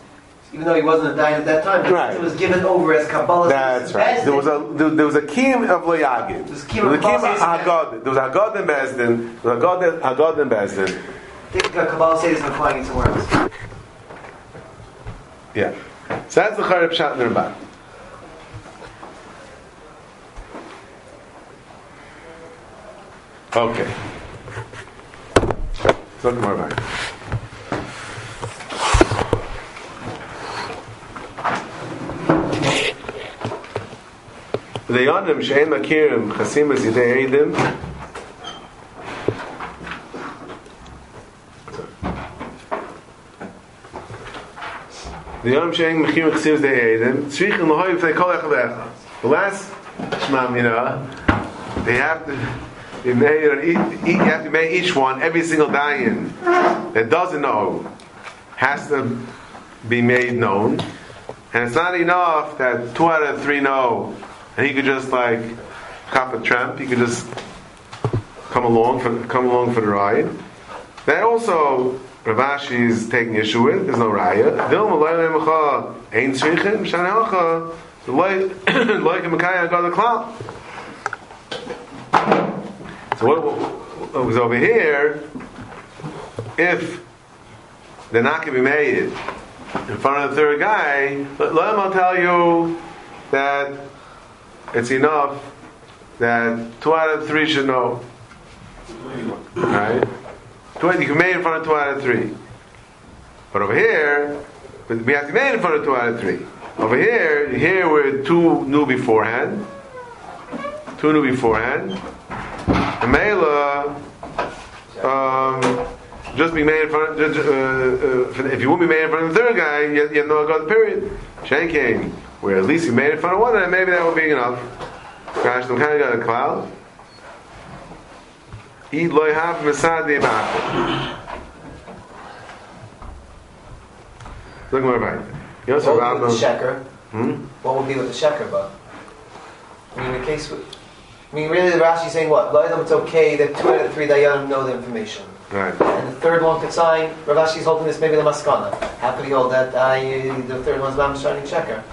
Even though he wasn't a Dayan at that time, Right. it was given over as Kabbalah. That's right. There was a there, there was a kim of loyagid. There was a kim of Kabbalah. There was Haggadah in Bezdin. There was Haggadah Haggadah in Bezdin. I think the Kabbalah says is applying it somewhere else. Yeah. So that's the Charib Shat Ramban. Okay. Something more about Shein Makirim Chasimas Yidei Eidim. The Yom Shein Mechim Chasimas Yidei Eidim. Tzrichen L'hoi V'fei Kol Echad The last Shmam, you know they have to you, may, know, each, you have to make each one every single dayan that doesn't know has to be made known. And it's not enough that two out of three know, and he could just like cop a tramp. He could just come along for come along for the ride. That also Rav Ashi is taking issue with. There's no raya. Dilma loylemecha ein tzrichim shanecha loy kemekaya got the cloud. So (coughs) what, was over here? If they're not to be made in front of the third guy, let, let him will tell you that it's enough that two out of three should know. Right? Two, you can make in front of two out of three. But over here, we have to make in front of two out of three. Over here, here we're two new beforehand. Two new beforehand. And Mela, um, just be made in front. Of, uh, uh, if you won't be made in front of the third guy, you, you have no God period. Shanking, where at least you made in front of one, and maybe that would be enough. Crash them kind of got a cloud. Eat loy have masad de Look more right. You know, so What would be with the sheker? Hmm? What would be with the sheker, but? I mean, the case with. I mean, really, the Rashi's saying what? Loyal, it's okay that two out of three Dayanim know the information. Right. And the third one could sign. Rav Ashi's holding this maybe the maskana. How could he hold that? Uh, the third one's Mam shining checker.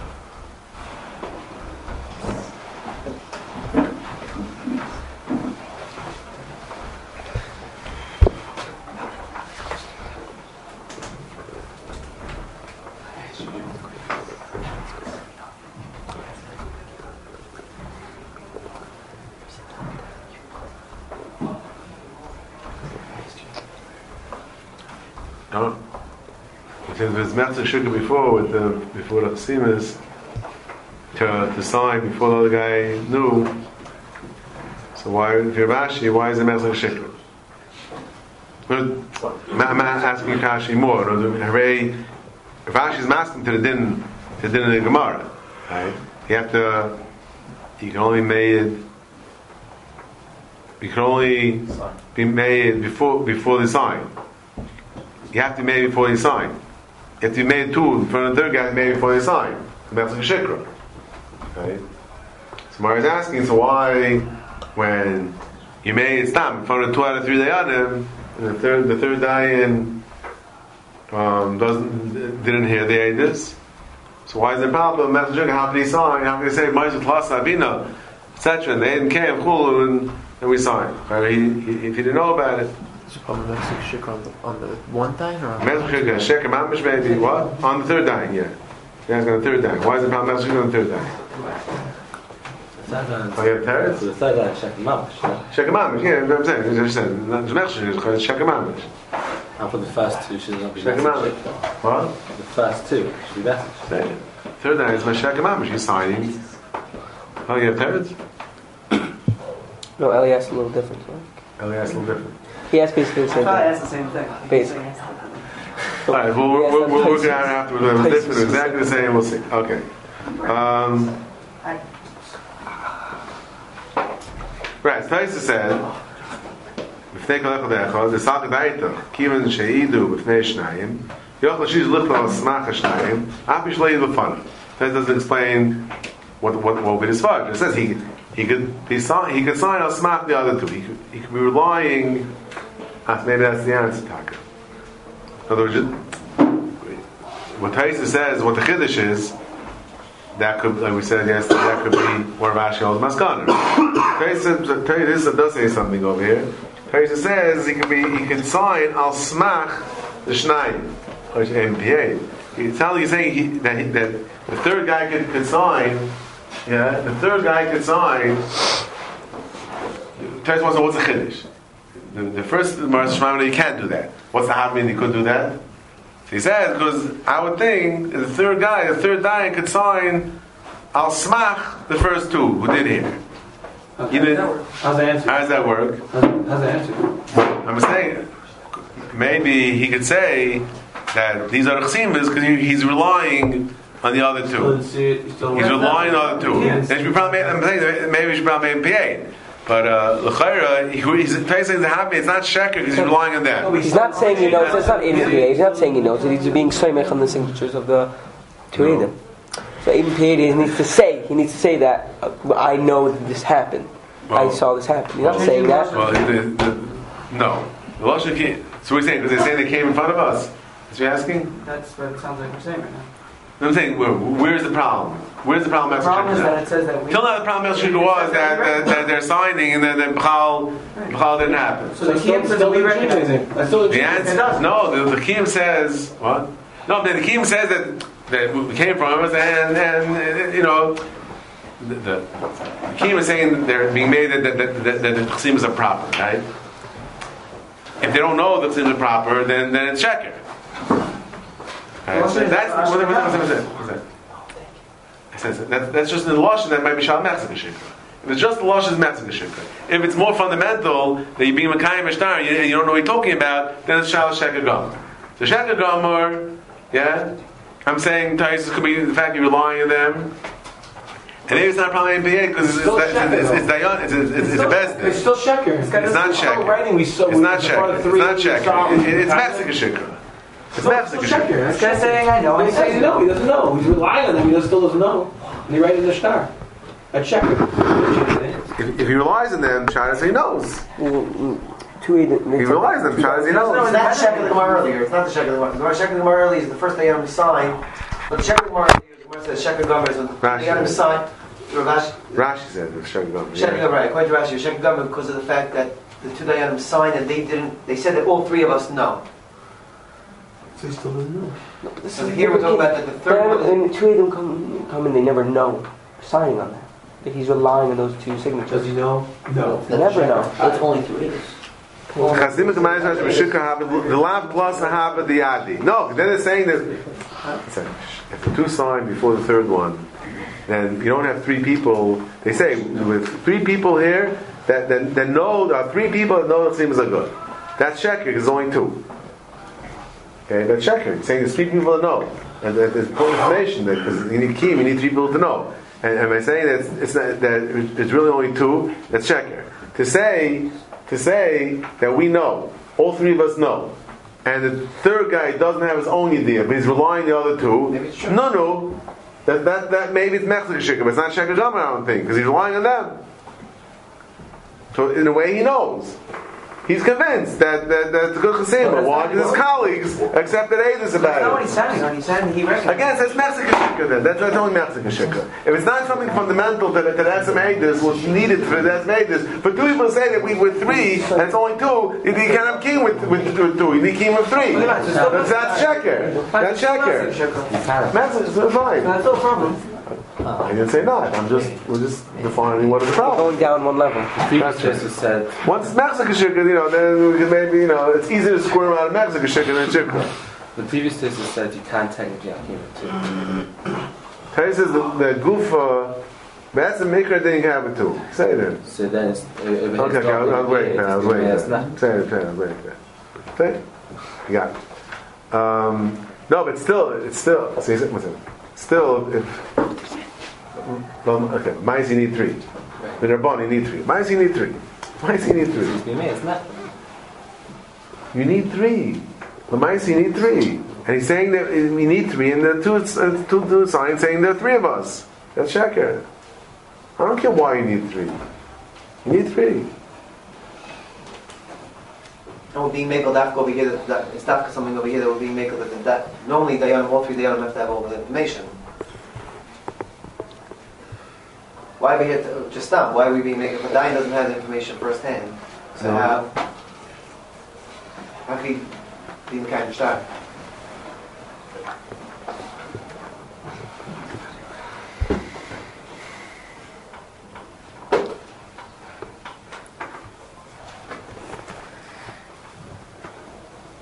No. There's Metzger Shukka before with the before the Chasimas to sign before the other guy knew. So why if you're Rashi, why is it Metzger Shukka? I'm asking Kashi more. Hooray! Rashi's masking to the din to the din of the Gemara, right? You have to. You can only made. You can only be made before before the sign. You have to be made before you sign. You made two in front of the third guy made before you sign. That's like shikra. Right? So Mari's asking, so why when you made stam in front of two out of three dayanim, and the third the third dayan um, doesn't didn't hear the edus? So why is there a problem? Messenger, how can he sign? How can he say Ma'aseh Tlas Avina, etc. And they didn't care and, and we signed. Right? He, he, if he didn't know about it, Shikr on the, on the one thing or on the Sheker Mamish what? On the third dying, yeah. Yeah, it's on the third dying. Why is it not Messenger on the third dying? Oh, you have teretz? The third is checking mamash, no? Sheker Mamish, yeah, that's what I'm saying. It's Mamish. And for the first two, should not. What? The first two should be. Yeah. Third dying is my Sheker Mamish. He's signing. Oh, you have teretz? No, Elias a little different. Right? Elias a little different. He has basically the I same thought I thing. asked the same thing. Basically. All right, well, we're, we're, we're working out afterwards. It was different, exactly the same. We'll see. Okay. Um, right, Taisa said, "B'fnei kol echad echad, the sach daita, kiven sheidu b'fnei shnayim, yoch l'shiz lichta al smach ha-shnayim, api shlei l'fana." Taisa doesn't explain what what what will be his fudge. It says he he could he sign he could sign al smach the other two. He could, he could be relying. Ah, Maybe that's the answer, Taka. In other words, what Taisa says, what the Chiddush is, that could, like we said yesterday, that could be where Rashi holds Maskana. Taisa, does say something over here. Taisa says he could be, he could sign al smach the Shnayim, which MPA. He's telling you saying he, that, he, that the third guy could, could sign, yeah, the third guy could sign. Taisa wants to know what's the Chiddush. The, the first Maras Shemamina, you can't do that. What's the Havmin? You could do that. So he says because I would think the third guy, the third guy could sign al smach the first two who did here. You did, how How's the answer? does that work? How's the answer? I'm saying maybe he could say that these are chsimas because he's relying on the other two. He's relying on the two. Then should be probably I'm saying maybe we should probably make him PA. But uh, l'chayra, he's saying the happy. It's not sheker because he's relying on them. He's not saying he knows. It's not in the He's not saying he knows it. He's being soymech on the signatures of the two Edom. So even Piri needs to say, he needs to say that uh, I know that this happened. I saw this happen. You're not saying that. Well, the, the, no. The Lashon came. So we're saying, because they're saying they came in front of us. Is you asking? That's what it sounds like we're saying right now. I'm saying, where, where's the problem? Where's the problem? The problem is that it says that we. Till now, the problem with Shika was that, that, that they're signing and then, then Bchal, Bchal didn't happen. So the Kiyam says that we recognize it. The answer, no, the, the Kim says, what? No, the Kim says that, that we came from us and, and, you know, the, the, the Kim is saying that they're being made that, that, that, that, that the Chasimas are proper, right? If they don't know the Chasimas are proper, then, then it's Sheker. Right? So that's, what, what, what, what, what, what's that? I said, that, that's just in the Lashon that might be Shal Metzger Shikra. If it's just the Lashon, it's Metzger Shikra. If it's more fundamental, that you be Makayim Mishtar and you, and you don't know what you're talking about, then it's Shal Sheker Gomer. So Sheker Gomer, yeah, I'm saying Taisus could be the fact you're relying on them. And maybe it's not probably MPA because it's, it's, still it's, Sheker, it's, though. it's, Dayan- it's, it's, it's, it's a It's still sheker. It's, It's not sheker. Writing we saw. It's we- not the part of Sheker. three It's not we saw- Sheker. It's Metzger Shikra. It's No, Metzger still Shikra. sheker. This guy's saying I know. He He says says no. He doesn't know. He's relying on them. He just still doesn't know. And he writes in the star. A sheker. If, if he relies on them, China he knows. Two either. He relies on them, China he No, knows. it's not the Shek of the Gemara earlier. It's not the Shek of the Gemara. The Gemara of the Gemara earlier is the first day on sign. But the Shek of the Gemara earlier, the Gemara says Shek of the Gemara is when Rashi. the on sign. Rashi, Rashi said it was Sheker Gomer. Shek of the Gemara, according to Rashi, Shek of the Gemara because of the fact that the two Dayanim signed and they didn't. They said that all three of us know. So he still doesn't know. So here we're talking about that the third one. And two of them come, come and they never know. Signing on that. That he's relying on those two signatures. Does he know? No. You never know. It's only three. Chasim Gemein Rashi Haba the lav plus the Haba the Adi. No, then they're saying that if the two sign before the third one, then you don't have three people. They say with three people here, that then then know there are three people that know the Chassimas are good. That's sheker because there's only two. Okay, that's sheker. Saying there's three people that know, and that there's full information that because you need key, you need three people to know. And, and by saying that it's, it's not, that it's really only two, that's sheker. To say to say that we know, all three of us know, and the third guy doesn't have his own idea, but he's relying on the other two. Maybe it's true. No, no, that that that maybe it's mechzik sheker, but it's not sheker I don't think, because he's relying on them. So in a way, he knows. He's convinced that that that the good chasima, why his colleagues accepted Aedis That's not what about he's it. He's saying, he recognizes. Again, it's Mexican shikha then. That's, that's only Mexican shikha. If it's not something fundamental that that that's Aedis was needed for that's Aedis, but two people say that we were three and it's only two, you can't have king with, with, with two. You need king with three. That's that's sheker. That's sheker. So fine. That's no problem. I didn't say not. I'm just we're just defining what is the problem. Going down one level. Previous That's Jesus said, Once it's Mexican shikha, you know, then we can maybe you know it's easier to squirm out of Mexican shikha than shikha. the previous Jesus said you can't technically have him too. Tell says the, the gufa. That's the maker thing have it too. Say it then. So then it's, if it's Okay, okay, I was, I was waiting. I was waiting. It's not. Say it, say it, I was waiting. Say it. You got it. Um, no, but still, it's still. See, what's it? Still, if well, okay, mice you need three. The Rabban you need three. Mice you need three. Mice you need three. You need three. The mice you need three. And he's saying that we need three, and there are two, uh, two, two signs saying there are three of us. That's sheker. I don't care why you need three. You need three. And we're being makel dafka over here. That, that it's dafka something over here that we're being makel that, that normally Dayanim, all three Dayanim have to have all the information. Why we here to, just stop? Why are we being makel? But Dayan doesn't have the information firsthand. So No. how? How can he be kind of star?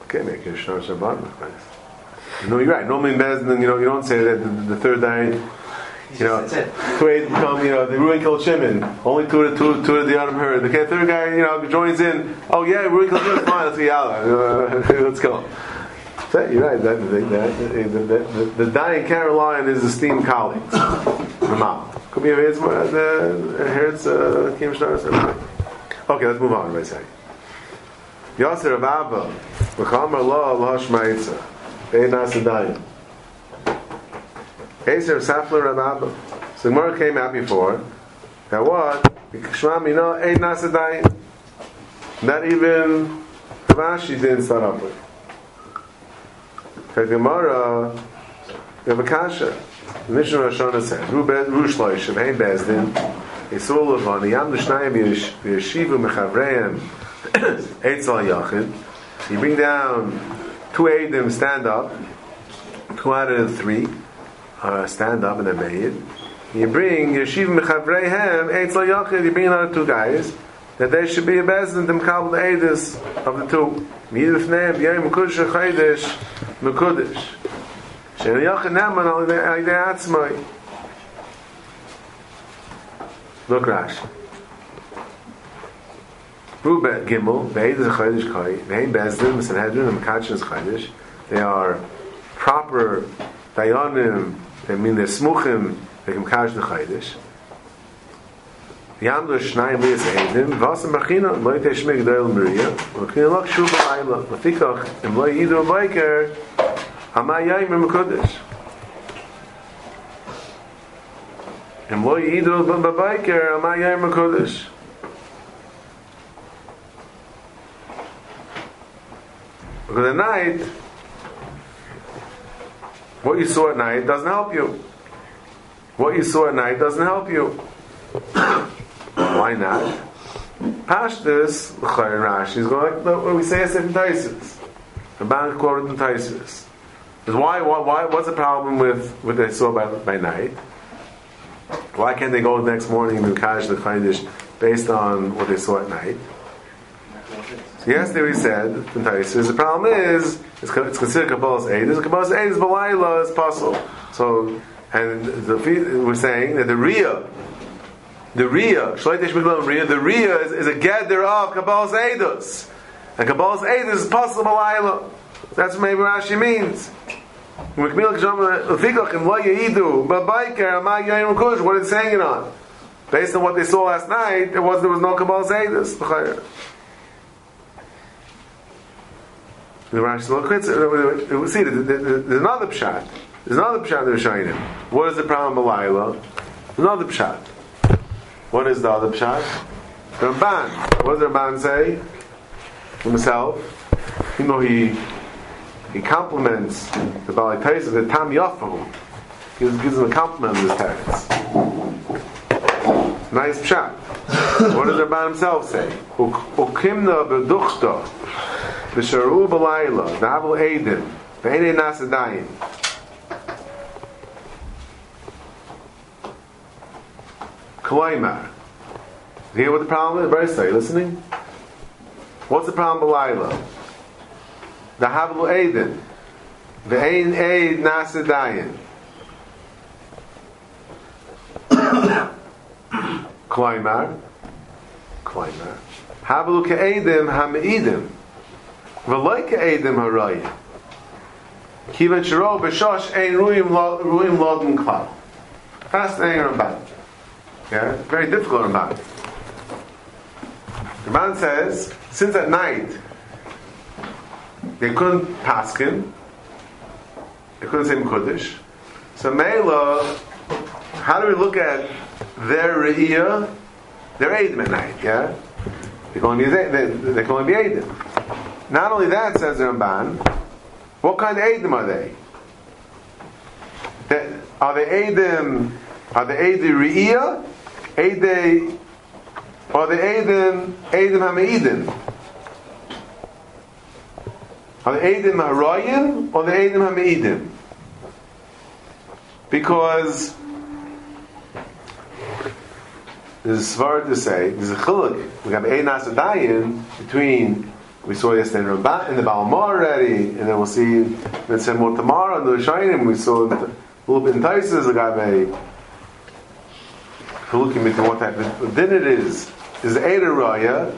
Okay, make a shnar shabbat. No, you're right. Normally in Bezdin, you know, you don't say that the, the third day, you know, That's it. two eight come, you know, the Ruin killed Shimon. Only two to two, two to the Adam heard. The third guy, you know, joins in. Oh yeah, Ruin killed Shimon. Fine, let's get (laughs) out. Let's go. So, you're right. That, that, that, the, the, dying on his esteemed colleagues. The mom. Could be a Hertz, the Hertz, uh, Kim Shnar. Okay, let's move on. Right side. Yasser of Abba, V'chamer lo Allah Shma'itza, Ein Nasadayim. Eser Safler Rababa. So Gemara came out before that what? Shema Mina Eid Nasadayin. Not even Rashi didn't start up with. The Gemara, we have a kasha. The Mishnah Roshana says, Ru Be- Ru Shloish, Hey Bezdin, Yisrael Levani, Yam L'shnayim Yish- Yeshivu Mechavreim, (clears throat) Eitz Al Yachid. You bring down two Eidim stand up, two out of three uh, stand up and they're made. You bring Yeshiv Mechavreihem, Eitz Al Yachid, you bring another two guys, that they should be a Bezdin, the Eidis of the two. Yidif Neim, Yom Mekudesh Chaydish, Mekudesh. Shem Yachid Neman al Yidei Atzmai. Look Rashi. Gimel, Beid is a Bezdin, Sanhedrin, and Mekachin is. They are proper Dayanim, der min der smuchen wegen kaas de khaydes Ja, du schnei mir sehen, denn was am Beginn, Leute schmeckt da im Brühe. Und hier noch schon bei einer Patikach, im loy hier und bei Ker. Am im Kodes. Im loy hier und bei bei Ker, im Kodes. Und Night, what you saw at night doesn't help you. What you saw at night doesn't help you. (coughs) Why not? Pashtus, L'chayr Rashi is going like what we say as in Taisus. The bank quoted in Taisus. Why, why, why, what's the problem with what they saw by, by night? Why can't they go the next morning and Kash the Chaydish based on what they saw at night? Yesterday we said the problem is, it's, it's considered Kabbalah's aid. This Kabbalah's aid is Balayla, is possible. So, and the, we're saying that the Riyah, the Riyah, Shleitish Miglam Riyah, the Riyah is, is a gather of Kabbalah's Eidos. And Kabbalah's Eidos is possible Balayla. That's what maybe Rashi means. What it's saying it on. Based on what they saw last night, there was there was no Kabbalah's Eidos. The Rashi look uh, uh, uh, we see there's another pshat. There's another pshat they're showing. What is the problem with Balayla? Another pshat. What is the other pshat? Ramban. What does Ramban say? Himself. You know, he he compliments the Balai Taisa, the Tam Yafahu. He gives, him a compliment on this text. Nice pshat. (laughs) what does the Ramban himself say? Ukimna beduchta b'sharu b'layla v'avu edim v'enei nasadayim Kalaimar. You hear what the problem is? Very sorry, listening? What's the problem Lila? The Havlu. The Ein Eid Nasadayin. Kalaimar. Kalaimar. Havlu Ka'edim Hameidim. V'loi Ka'edim Harayim. Kivan Shiro B'shosh Ein Ruim Lodin Klal. Fascinating about. Yeah, very difficult it. The man says, since at night they couldn't pass him, they couldn't say Mekudesh, so Mela, how do we look at their Re'iyah? They're Eidim night, yeah? They can only be, they, they can only be Eidim. Not only that, says the Ramban, what kind of Eidim are they? They- Are they Eidim, are they Eidim Re'iyah? Eidei, or the Eidim, Eidim HaMe'idim? Are the Eidim HaRayim, or the Eidim HaMe'idim? Because there's a svar to say, there's a chiluk, we have Ein Asadayin between, we saw yesterday in, the Balmar already, and then we'll see, let's say more tomorrow in the Shainim, we saw a little bit in Taisus, agave, looking into what type of din it is. Is Eder Raya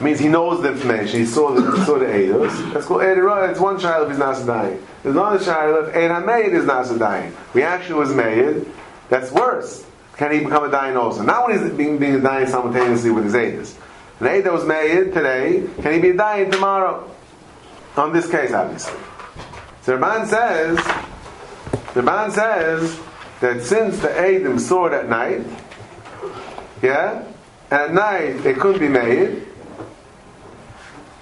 means he knows the information. He saw the he saw the Eidos. That's called Eder Raya. It's one child if he's not dying. There's another child if Ein Hameid is not dying. Reaction was made. That's worse. Can he become a dying also? Not when he's being, being a dying simultaneously with his Eidos. An Eid that was made today, can he be a dying tomorrow? On this case, obviously. So Ramban says, The Ban says that since the Adam saw it at night, yeah, at night they couldn't be made,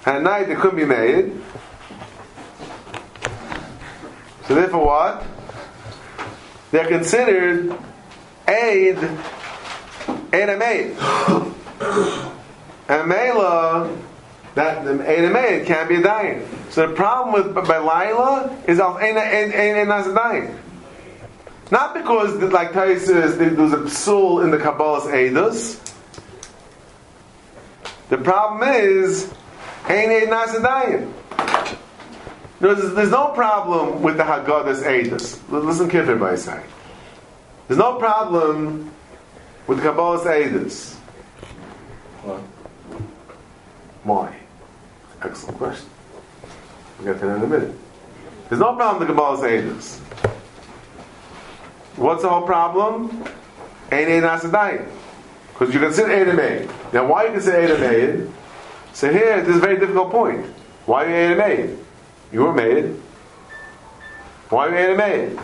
at night they couldn't be made. So therefore, what? They're considered aid, aid and aid. And Mela, that aid and aid can't be a dying. So the problem with Belila is ain ain ain as a dying. Not because, like Tais says, there was a psul in the Kabbalah's Eidos. The problem is, Ein Ein Nasadayim. There's, there's no problem with the Haggadah's Eidos. Listen carefully, by say. There's no problem with the Kabbalah's Eidos. Why? Why? Excellent question. We'll get to that in a minute. There's no problem with the Kabbalah's Eidos. What's the whole problem? Ein Ein Nasadayim. Because you consider Ein Ein. Now, why you can consider Ein Ein? So here, this is a very difficult point. Why are you Ein? You were made. Why are you Ein?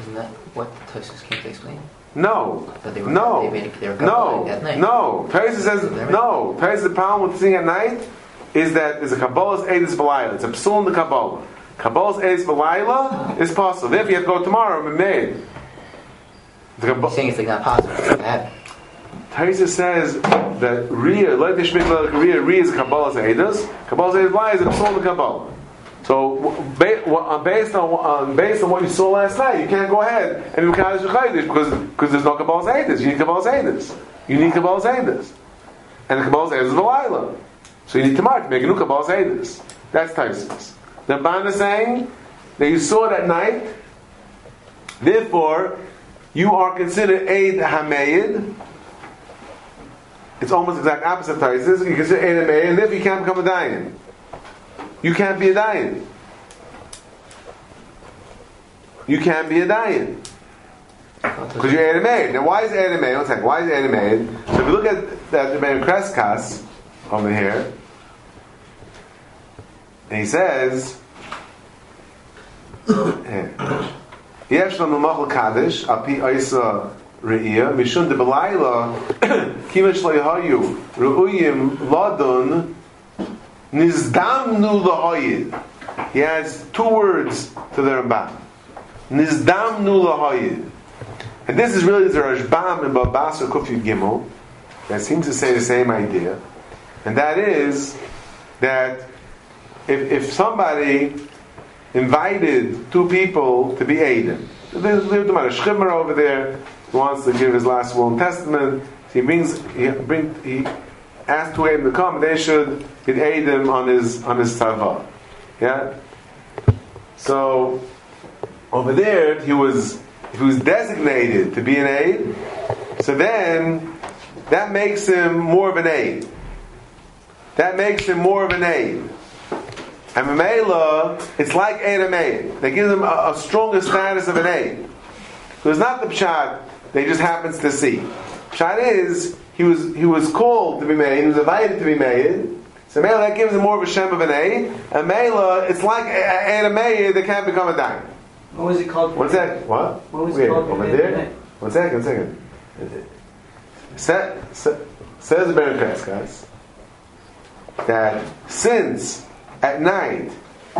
Isn't that what Tosus came to explain? No. Were, No. they, made it, they were No. Kabbalah at night. No. Paris says no. Paris the problem with seeing at night is that is a Kabbalah's Edis Balayla. It's a psul in the Kabbalah. Kabbalah's Edis Balayla is possible. If you have to go tomorrow, I'm made. The Kabbalah. saying it's like not possible. to have. Taisa says that Riyah, like the Shmik Riyah, Riyah is Kabbalah's Eidos. Kabbalah's Eidos Balayla is a psul in the Kabbalah. So uh, based on um, based on what you saw last night, you can't go ahead and do Kaddish Chaydish because because there's no Kabbalah's Eidos. You need Kabbalah's Eidos. You need Kabbalah's Eidos. And the Kabbalah's Eidos is Balayla. So you need tomorrow to make a new Kabbalah's Eidos. That's Taisus. The Ban is saying that you saw it at night, therefore you are considered Eid Hamayid. It's almost exact opposite of Taisus. You consider Eid Hamayid, and if you can't become a Dayan. You can't be a dying. You can't be a dying. Because you're Adamaid. Now, why is Adamaid? One second. Why is Adamaid? So if you look at the Adamaid Kreskas over here, and he says, (coughs) Yesh l'mamachal kaddish, api oisa re'iyah, mishun de belayla, (coughs) kimesh lo ru'uyim ladun, Nizdamnu l'hoyid. He has two words to the Rambam. Nizdamnu l'hoyid. And this is really the Rashbam in Babas or Kufyu Gimel that seems to say the same idea. And that is that if, if somebody invited two people to be aided, there's a Shimmer over there who wants to give his last will and testament. He brings, he, bring, he asks two Aiden to come, they should aid him on his, on his Tava. Yeah? So, over there, he was he was designated to be an aid. So then, that makes him more of an aid. That makes him more of an aid. And Mamela, it's like aid and aid. They give him a, a stronger status of an aid. So it's not the pshat they just happens to see. Pshat is he was he was called to be made. He was invited to be made. So Mela that gives him more of a shem of an aid. And Mela, it's like and aid that can't become a dime. What was it called? One sec. What? What was Where? it called? Over there? One second, one second. Sa- sa- says the Baron guys, that since at night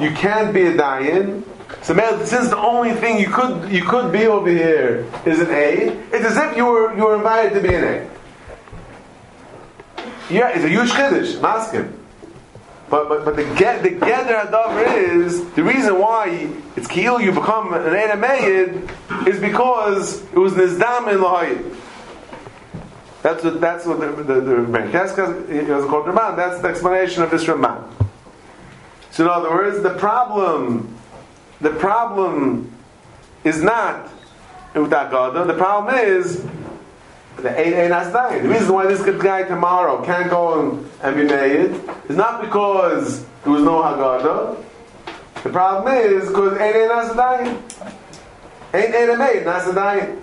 you can't be a dayan, so man, since the only thing you could you could be over here is an A, it's as if you were you were invited to be an A. Yeah, it's a huge chiddush, maskim. But but but the get the gather adavar is the reason why it's kiel you become an Enamayid is because it was nizdam in lahayid. That's what that's what the the, the it was called Ramban. That's the explanation of this Ramban. So in other words, the problem the problem is not with that God. The problem is the eight eight asdayin. The reason why this guy tomorrow can't go and, be made is not because there was no Haggadah. The problem is because eight eight asdayin. Eight eight made asdayin.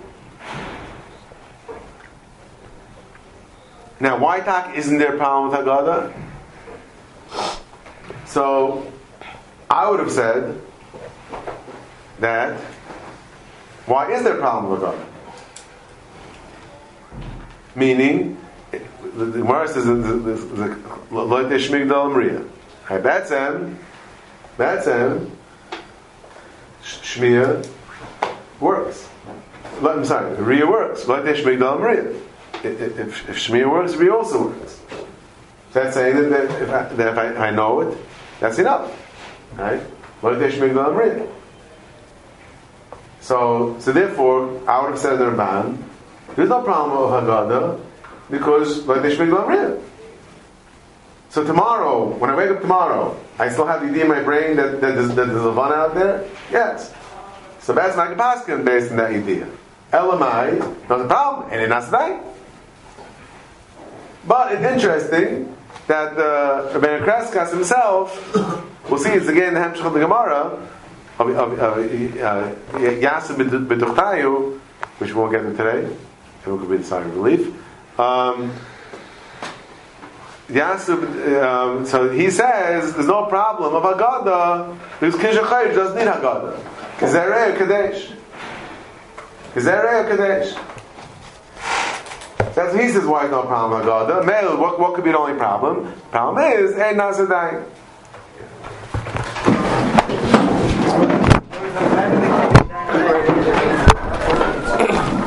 Now, why talk isn't there a problem with Haggadah? So, I would have said that Why is there a problem with Agada? Meaning, the Gemara says Loite Shmigdal. Hey, that's him. That's him. Shmiya works. I'm sorry, Riyah works. Loite Shmigdal Mriya. If, if, Shmiya works, Riyah also works. That's saying that, if, I, that if I, I know it, that's enough. Right? Loite Shmigdal Mriya. So, so therefore, I would have said the Ramban, there's no problem with Haggadah because like they Shmigdal Mriya. So tomorrow, when I wake up tomorrow, I still have the idea in my brain that, that, there's, that there's a Levana out there? Yes. So that's my capacity based on that idea. Elamai, not a problem, and it's not But it's interesting that uh, Rabbeinu Kreskas himself, we'll see it's again in the Hemshech of the Gemara, of, of, of uh, Yasser B'Duchtayu, which we won't get into today, everyone could be the sign of relief. Um, um, so he says there's no problem of Agada." because Kiddush doesn't need Haggadah. Kizerei Kadesh. Kizerei Kadesh. That's he says why there's no problem with Haggadah. Mel, what, what could be the only problem? Problem is, Ein Nasadayim.